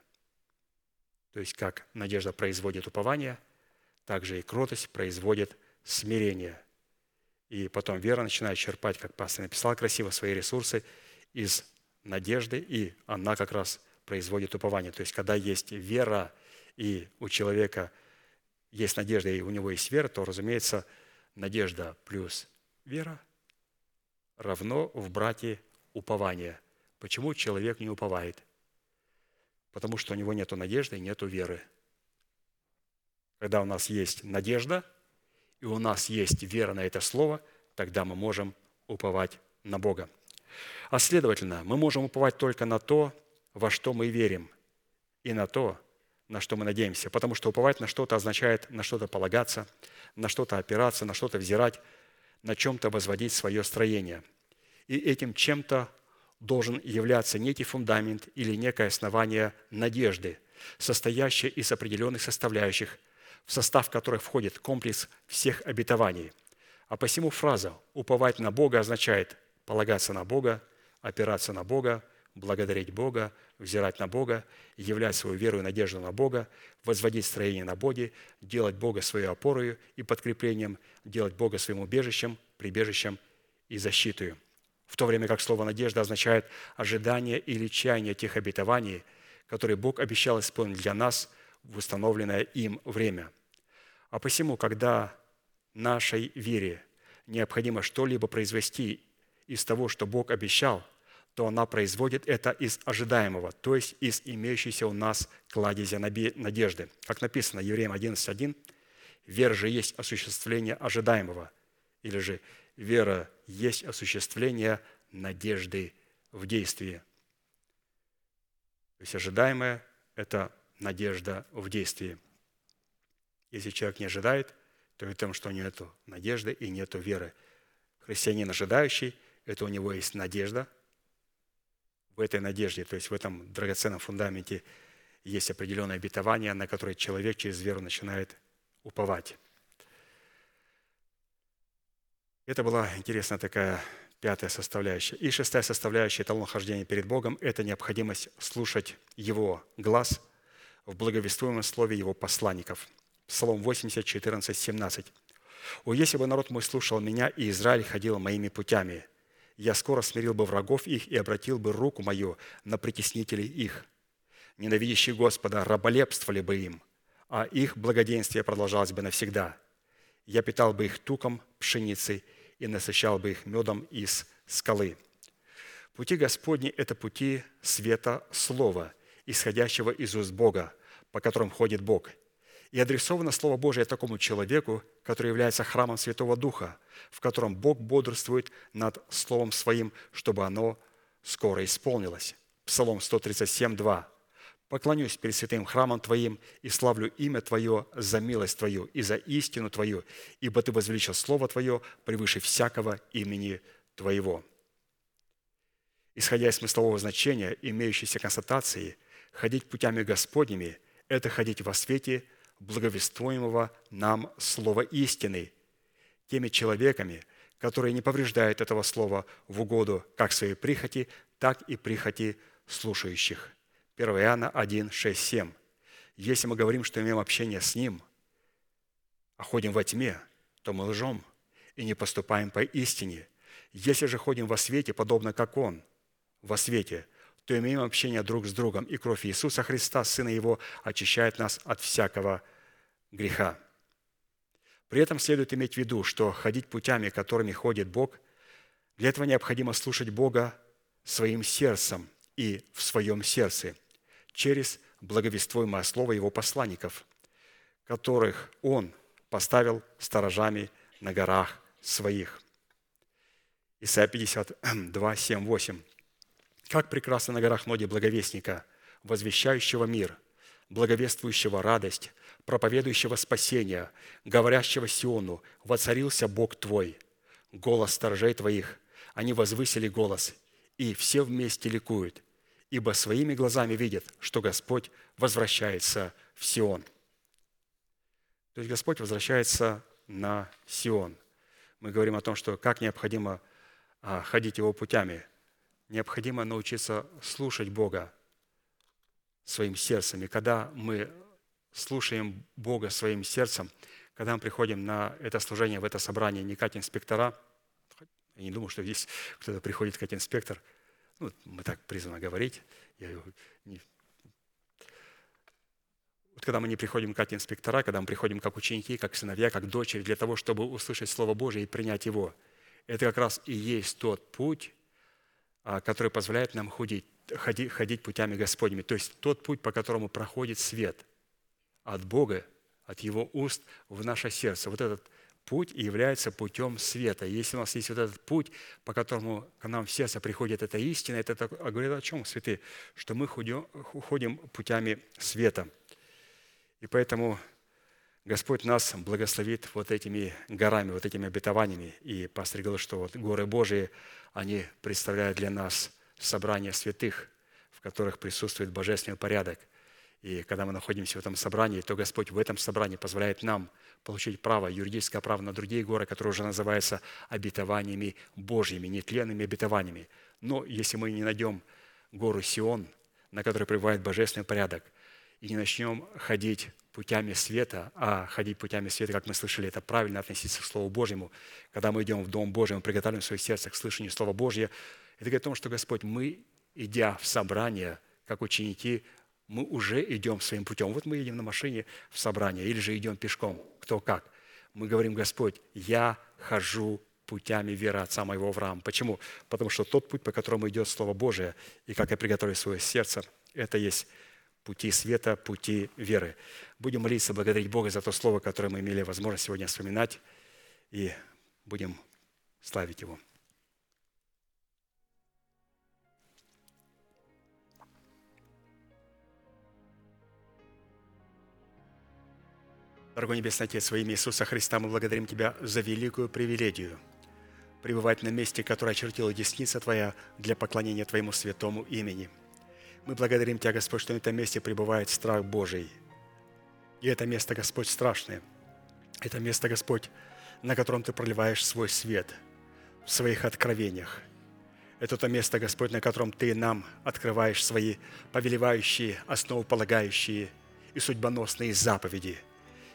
То есть, как надежда производит упование, так же и кротость производит смирение. И потом вера начинает черпать, как пастор написал красиво, свои ресурсы из надежды, и она как раз производит упование. То есть, когда есть вера, и у человека есть надежда, и у него есть вера, то, разумеется, надежда плюс вера равно в брате упование. Почему человек не уповает? Потому что у него нет надежды и нет веры. Когда у нас есть надежда – и у нас есть вера на это слово, тогда мы можем уповать на Бога. А следовательно, мы можем уповать только на то, во что мы верим, и на то, на что мы надеемся. Потому что уповать на что-то означает на что-то полагаться, на что-то опираться, на что-то взирать, на чем-то возводить свое строение. И этим чем-то должен являться некий фундамент или некое основание надежды, состоящее из определенных составляющих – в состав которых входит комплекс всех обетований. А посему фраза «уповать на Бога» означает полагаться на Бога, опираться на Бога, благодарить Бога, взирать на Бога, являть свою веру и надежду на Бога, возводить строение на Боге, делать Бога своей опорой и подкреплением, делать Бога своим убежищем, прибежищем и защитой. В то время как слово «надежда» означает ожидание или чаяние тех обетований, которые Бог обещал исполнить для нас – в установленное им время. А посему, когда нашей вере необходимо что-либо произвести из того, что Бог обещал, то она производит это из ожидаемого, то есть из имеющейся у нас кладезя надежды. Как написано Евреям 11.1, «Вера же есть осуществление ожидаемого», или же «Вера есть осуществление надежды в действии». То есть ожидаемое – это надежда в действии. Если человек не ожидает, то это потому, что нет надежды и нет веры. Христианин ожидающий, это у него есть надежда. В этой надежде, то есть в этом драгоценном фундаменте есть определенное обетование, на которое человек через веру начинает уповать. Это была интересная такая пятая составляющая. И шестая составляющая эталон хождения перед Богом – это необходимость слушать Его глаз – в благовествуемом слове его посланников. Псалом 80, 14, 17. «О, если бы народ мой слушал меня, и Израиль ходил моими путями, я скоро смирил бы врагов их и обратил бы руку мою на притеснителей их. Ненавидящие Господа раболепствовали бы им, а их благоденствие продолжалось бы навсегда. Я питал бы их туком пшеницы и насыщал бы их медом из скалы». Пути Господни – это пути света Слова, исходящего из уст Бога, по которым ходит Бог – и адресовано Слово Божие такому человеку, который является храмом Святого Духа, в котором Бог бодрствует над Словом Своим, чтобы оно скоро исполнилось. Псалом 137, 2. «Поклонюсь перед святым храмом Твоим и славлю имя Твое за милость Твою и за истину Твою, ибо Ты возвеличил Слово Твое превыше всякого имени Твоего». Исходя из смыслового значения, имеющейся констатации, ходить путями Господними – это ходить во свете – благовествуемого нам слова истины, теми человеками, которые не повреждают этого слова в угоду как своей прихоти, так и прихоти слушающих. 1 Иоанна 1, 6, 7. Если мы говорим, что имеем общение с Ним, а ходим во тьме, то мы лжем и не поступаем по истине. Если же ходим во свете, подобно как Он во свете, то имеем общение друг с другом, и кровь Иисуса Христа, Сына Его, очищает нас от всякого греха. При этом следует иметь в виду, что ходить путями, которыми ходит Бог, для этого необходимо слушать Бога своим сердцем и в своем сердце через благовествуемое слово Его посланников, которых Он поставил сторожами на горах своих. Исайя 52, 7, 8. «Как прекрасно на горах ноги благовестника, возвещающего мир, благовествующего радость, проповедующего спасения, говорящего Сиону, воцарился Бог твой, голос сторожей твоих, они возвысили голос, и все вместе ликуют, ибо своими глазами видят, что Господь возвращается в Сион. То есть Господь возвращается на Сион. Мы говорим о том, что как необходимо а, ходить Его путями. Необходимо научиться слушать Бога своим сердцем. И когда мы слушаем Бога своим сердцем, когда мы приходим на это служение, в это собрание не как инспектора, я не думаю, что здесь кто-то приходит как инспектор, ну, мы так призваны говорить, я не... Вот когда мы не приходим как инспектора, когда мы приходим как ученики, как сыновья, как дочери, для того, чтобы услышать Слово Божие и принять его, это как раз и есть тот путь, который позволяет нам ходить, ходить, ходить путями Господними. То есть тот путь, по которому проходит свет – от Бога, от Его уст в наше сердце. Вот этот путь является путем света. Если у нас есть вот этот путь, по которому к нам в сердце приходит эта истина, это говорит о чем, святые? Что мы ходим, ходим путями света. И поэтому Господь нас благословит вот этими горами, вот этими обетованиями. И пастор говорил, что вот горы Божии, они представляют для нас собрание святых, в которых присутствует божественный порядок – и когда мы находимся в этом собрании, то Господь в этом собрании позволяет нам получить право, юридическое право на другие горы, которые уже называются обетованиями Божьими, нетленными обетованиями. Но если мы не найдем гору Сион, на которой пребывает божественный порядок, и не начнем ходить путями света, а ходить путями света, как мы слышали, это правильно относиться к Слову Божьему. Когда мы идем в Дом Божий, мы приготовим свое сердце к слышанию Слова Божьего. Это говорит о том, что Господь, мы, идя в собрание, как ученики, мы уже идем своим путем. Вот мы едем на машине в собрание или же идем пешком, кто как. Мы говорим, Господь, я хожу путями веры отца моего Авраама. Почему? Потому что тот путь, по которому идет Слово Божие, и как я приготовлю свое сердце, это есть пути света, пути веры. Будем молиться, благодарить Бога за то Слово, которое мы имели возможность сегодня вспоминать, и будем славить Его. Дорогой Небесный Отец, во имя Иисуса Христа мы благодарим Тебя за великую привилегию пребывать на месте, которое очертила десница Твоя для поклонения Твоему святому имени. Мы благодарим Тебя, Господь, что на этом месте пребывает страх Божий. И это место, Господь, страшное. Это место, Господь, на котором Ты проливаешь свой свет в своих откровениях. Это то место, Господь, на котором Ты нам открываешь свои повелевающие, основополагающие и судьбоносные заповеди –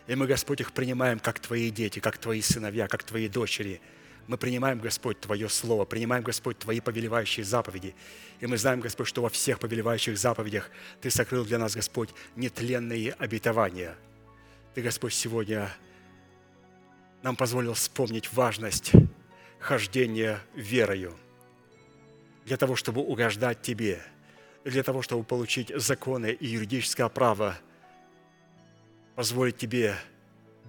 И мы, Господь, их принимаем как Твои дети, как Твои сыновья, как Твои дочери. Мы принимаем, Господь, Твое Слово, принимаем, Господь, Твои повелевающие заповеди. И мы знаем, Господь, что во всех повелевающих заповедях Ты сокрыл для нас, Господь, нетленные обетования. Ты, Господь, сегодня нам позволил вспомнить важность хождения верою для того, чтобы угождать Тебе, для того, чтобы получить законы и юридическое право, позволить Тебе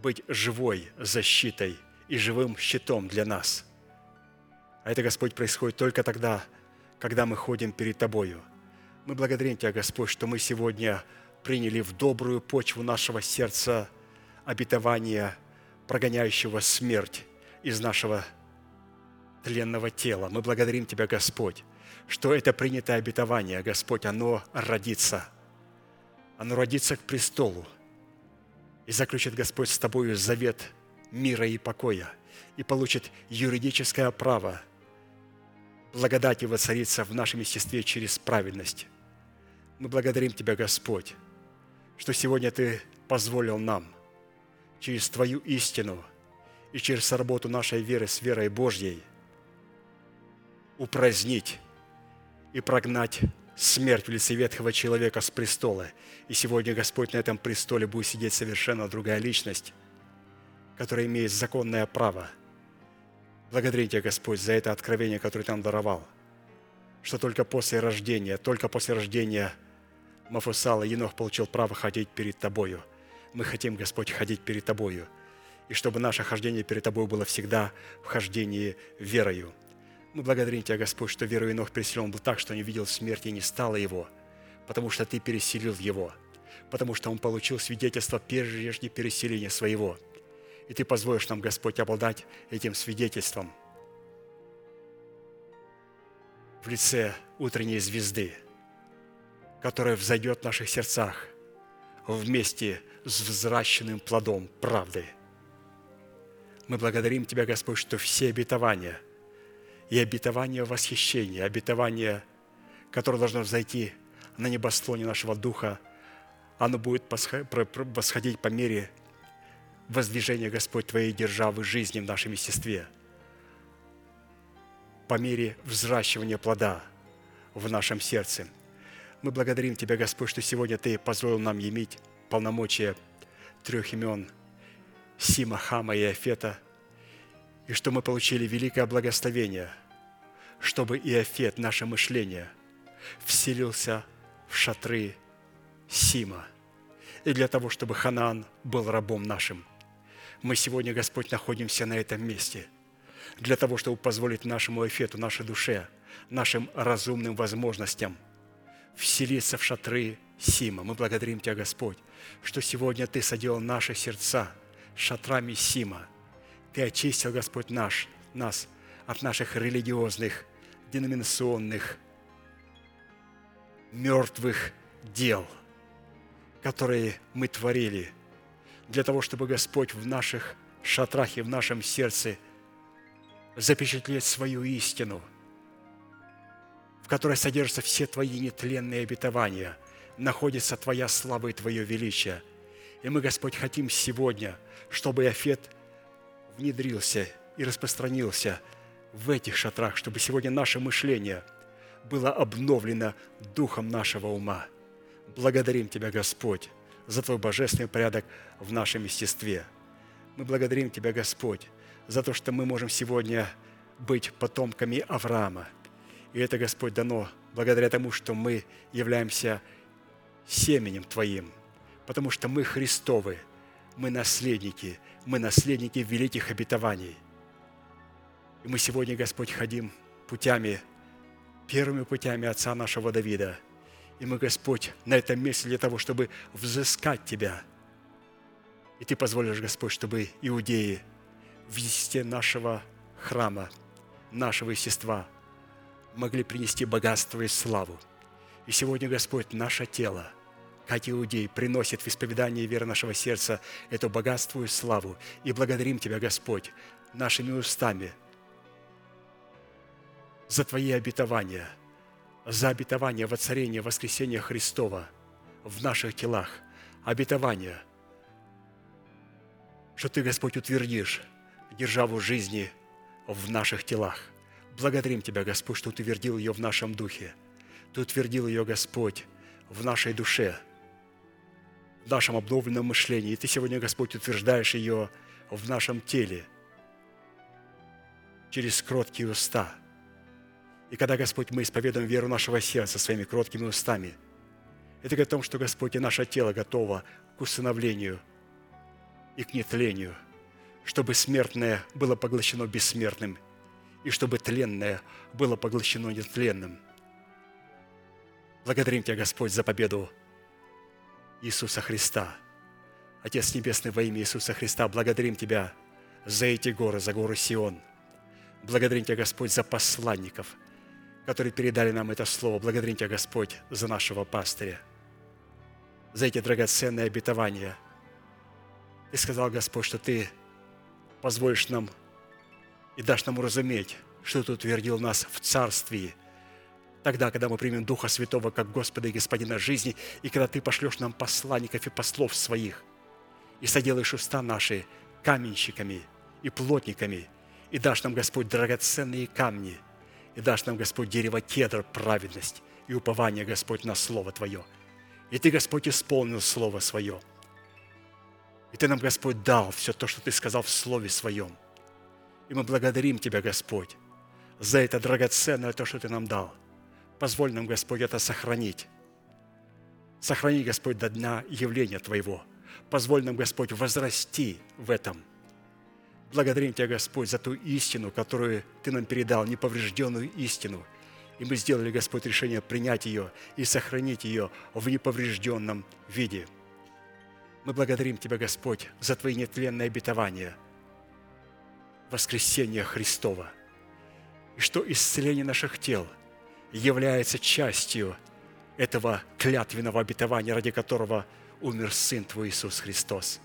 быть живой защитой и живым щитом для нас. А это, Господь, происходит только тогда, когда мы ходим перед Тобою. Мы благодарим Тебя, Господь, что мы сегодня приняли в добрую почву нашего сердца обетование, прогоняющего смерть из нашего тленного тела. Мы благодарим Тебя, Господь, что это принятое обетование, Господь, оно родится. Оно родится к престолу и заключит Господь с Тобою завет мира и покоя и получит юридическое право благодати воцариться в нашем естестве через праведность. Мы благодарим Тебя, Господь, что сегодня Ты позволил нам через Твою истину и через работу нашей веры с верой Божьей упразднить и прогнать смерть в лице ветхого человека с престола. И сегодня Господь на этом престоле будет сидеть совершенно другая личность, которая имеет законное право. Благодарим Тебя, Господь, за это откровение, которое Ты нам даровал, что только после рождения, только после рождения Мафусала Енох получил право ходить перед Тобою. Мы хотим, Господь, ходить перед Тобою, и чтобы наше хождение перед Тобой было всегда в хождении верою – мы благодарим Тебя, Господь, что верой Инох переселен был так, что не видел смерти и не стало его, потому что Ты переселил его, потому что он получил свидетельство прежде переселения своего. И Ты позволишь нам, Господь, обладать этим свидетельством в лице утренней звезды, которая взойдет в наших сердцах вместе с взращенным плодом правды. Мы благодарим Тебя, Господь, что все обетования – и обетование восхищения, обетование, которое должно взойти на небосклоне нашего духа, оно будет восходить по мере воздвижения, Господь, Твоей державы жизни в нашем естестве, по мере взращивания плода в нашем сердце. Мы благодарим Тебя, Господь, что сегодня Ты позволил нам иметь полномочия трех имен Сима, Хама и Афета – и что мы получили великое благословение, чтобы Иофет, наше мышление, вселился в шатры Сима, и для того, чтобы Ханаан был рабом нашим. Мы сегодня, Господь, находимся на этом месте для того, чтобы позволить нашему Эфету, нашей душе, нашим разумным возможностям вселиться в шатры Сима. Мы благодарим Тебя, Господь, что сегодня Ты соделал наши сердца шатрами Сима – ты очистил, Господь наш, нас от наших религиозных, деноминационных, мертвых дел, которые мы творили, для того, чтобы Господь в наших шатрах и в нашем сердце запечатлеть свою истину, в которой содержатся все Твои нетленные обетования, находится Твоя слава и Твое величие. И мы, Господь, хотим сегодня, чтобы Афет – внедрился и распространился в этих шатрах, чтобы сегодня наше мышление было обновлено духом нашего ума. Благодарим Тебя, Господь, за Твой божественный порядок в нашем естестве. Мы благодарим Тебя, Господь, за то, что мы можем сегодня быть потомками Авраама. И это, Господь, дано благодаря тому, что мы являемся семенем Твоим, потому что мы Христовы, мы наследники – мы наследники великих обетований. И мы сегодня, Господь, ходим путями, первыми путями Отца нашего Давида. И мы, Господь, на этом месте для того, чтобы взыскать Тебя. И Ты позволишь, Господь, чтобы иудеи в естестве нашего храма, нашего естества могли принести богатство и славу. И сегодня, Господь, наше тело – как иудей, приносит в исповедание веры нашего сердца эту богатство и славу. И благодарим Тебя, Господь, нашими устами за Твои обетования, за обетование воцарения воскресения Христова в наших телах, обетование что Ты, Господь, утвердишь державу жизни в наших телах. Благодарим Тебя, Господь, что утвердил ее в нашем духе. Ты утвердил ее, Господь, в нашей душе, в нашем обновленном мышлении. И Ты сегодня, Господь, утверждаешь ее в нашем теле через кроткие уста. И когда, Господь, мы исповедуем веру нашего сердца своими кроткими устами, это говорит о том, что, Господь, и наше тело готово к усыновлению и к нетлению, чтобы смертное было поглощено бессмертным, и чтобы тленное было поглощено нетленным. Благодарим Тебя, Господь, за победу Иисуса Христа. Отец Небесный, во имя Иисуса Христа, благодарим Тебя за эти горы, за горы Сион. Благодарим Тебя, Господь, за посланников, которые передали нам это слово. Благодарим Тебя, Господь, за нашего пастыря, за эти драгоценные обетования. Ты сказал, Господь, что Ты позволишь нам и дашь нам уразуметь, что Ты утвердил нас в Царстве – Тогда, когда мы примем Духа Святого как Господа и Господина жизни, и когда Ты пошлешь нам посланников и послов своих, и соделаешь уста наши каменщиками и плотниками, и дашь нам, Господь, драгоценные камни, и дашь нам, Господь, дерево кедр, праведность и упование, Господь, на Слово Твое. И Ты, Господь, исполнил Слово Свое. И Ты нам, Господь, дал все то, что Ты сказал в Слове Своем. И мы благодарим Тебя, Господь, за это драгоценное то, что Ты нам дал – Позволь нам, Господь, это сохранить. Сохрани, Господь, до дня явления Твоего. Позволь нам, Господь, возрасти в этом. Благодарим Тебя, Господь, за ту истину, которую Ты нам передал, неповрежденную истину. И мы сделали, Господь, решение принять ее и сохранить ее в неповрежденном виде. Мы благодарим Тебя, Господь, за Твои нетленные обетования, воскресения Христова, и что исцеление наших тел – является частью этого клятвенного обетования, ради которого умер Сын Твой Иисус Христос.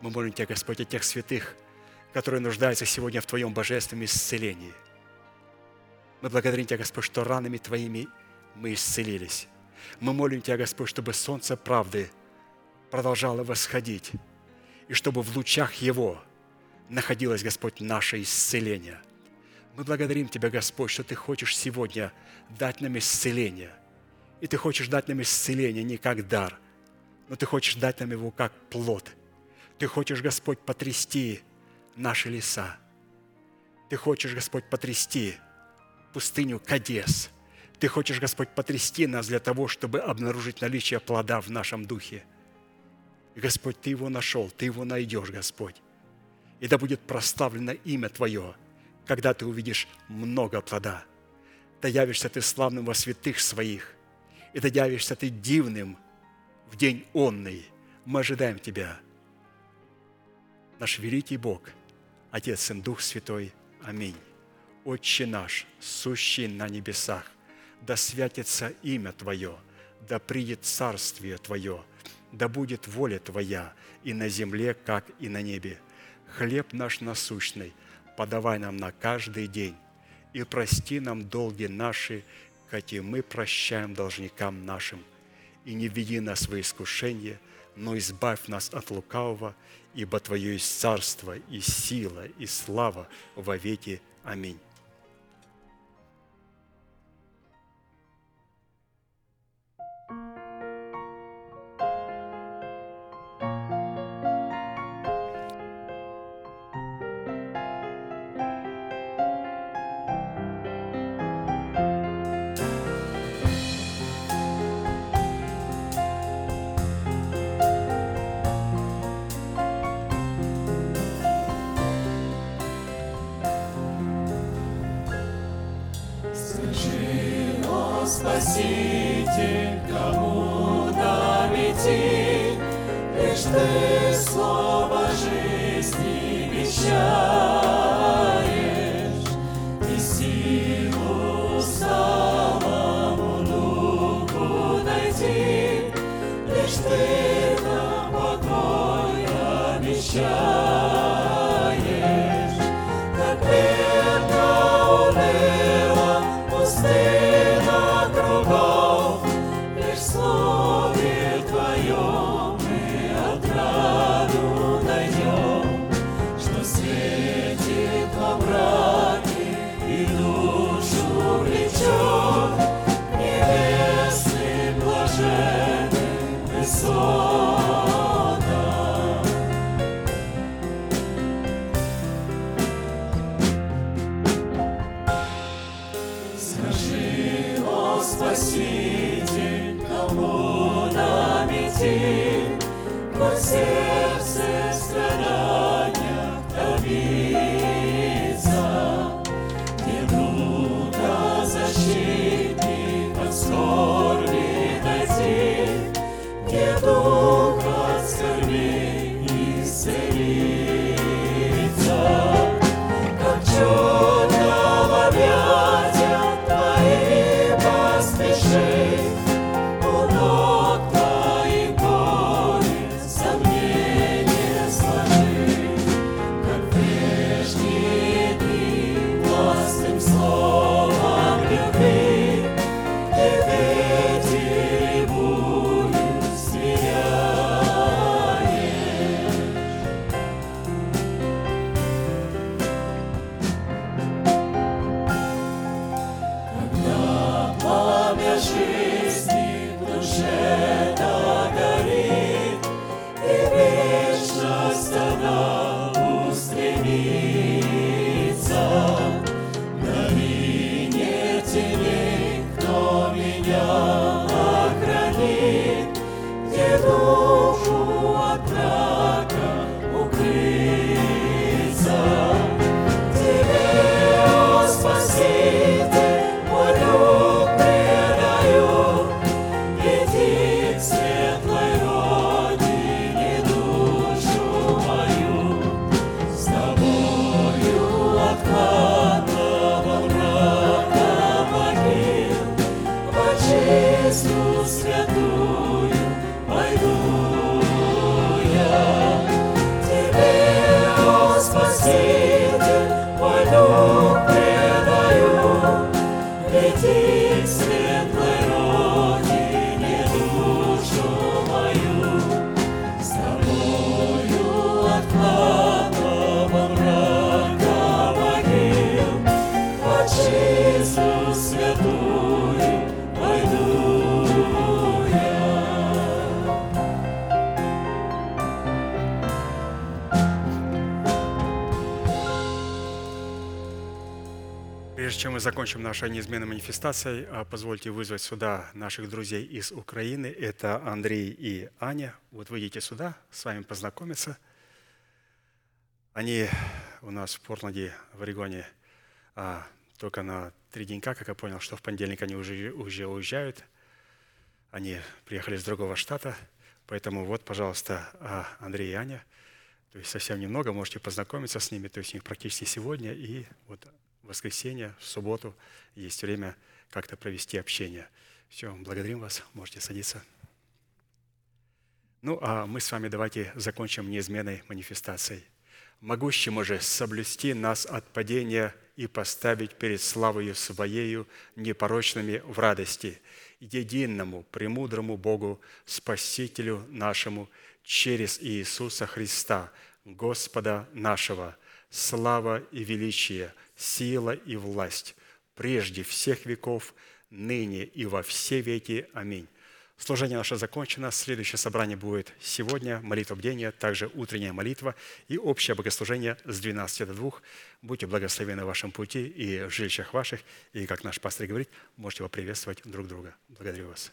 Мы молим Тебя, Господь, о тех святых, которые нуждаются сегодня в Твоем божественном исцелении. Мы благодарим Тебя, Господь, что ранами Твоими мы исцелились. Мы молим Тебя, Господь, чтобы солнце правды продолжало восходить, и чтобы в лучах Его находилось, Господь, наше исцеление – мы благодарим Тебя, Господь, что Ты хочешь сегодня дать нам исцеление. И Ты хочешь дать нам исцеление не как дар, но Ты хочешь дать нам его как плод. Ты хочешь, Господь, потрясти наши леса. Ты хочешь, Господь, потрясти пустыню Кадес. Ты хочешь, Господь, потрясти нас для того, чтобы обнаружить наличие плода в нашем духе. И, Господь, Ты его нашел, Ты его найдешь, Господь. И да будет проставлено имя Твое – когда ты увидишь много плода. Да явишься ты славным во святых своих, и да явишься ты дивным в день онный. Мы ожидаем Тебя. Наш великий Бог, Отец и Дух Святой. Аминь. Отче наш, сущий на небесах, да святится имя Твое, да придет царствие Твое, да будет воля Твоя и на земле, как и на небе. Хлеб наш насущный – подавай нам на каждый день, и прости нам долги наши, как и мы прощаем должникам нашим. И не введи нас в искушение, но избавь нас от лукавого, ибо Твое есть царство, и сила, и слава во веки. Аминь. 心境，透不得秘津，нашей неизменной манифестацией, а, позвольте вызвать сюда наших друзей из Украины. Это Андрей и Аня. Вот выйдите сюда, с вами познакомиться. Они у нас в Портленде, в Орегоне, а, только на три денька, как я понял, что в понедельник они уже, уже уезжают. Они приехали с другого штата, поэтому вот, пожалуйста, а, Андрей и Аня. То есть совсем немного, можете познакомиться с ними, то есть у них практически сегодня и вот воскресенье, в субботу есть время как-то провести общение. Все, благодарим вас, можете садиться. Ну, а мы с вами давайте закончим неизменной манифестацией. Могущему же соблюсти нас от падения и поставить перед славою Своею непорочными в радости, единому, премудрому Богу, Спасителю нашему, через Иисуса Христа, Господа нашего, слава и величие – сила и власть, прежде всех веков, ныне и во все веки. Аминь. Служение наше закончено. Следующее собрание будет сегодня, молитва бдения, также утренняя молитва и общее богослужение с 12 до 2. Будьте благословены в вашем пути и в жилищах ваших. И, как наш пастор говорит, можете поприветствовать друг друга. Благодарю вас.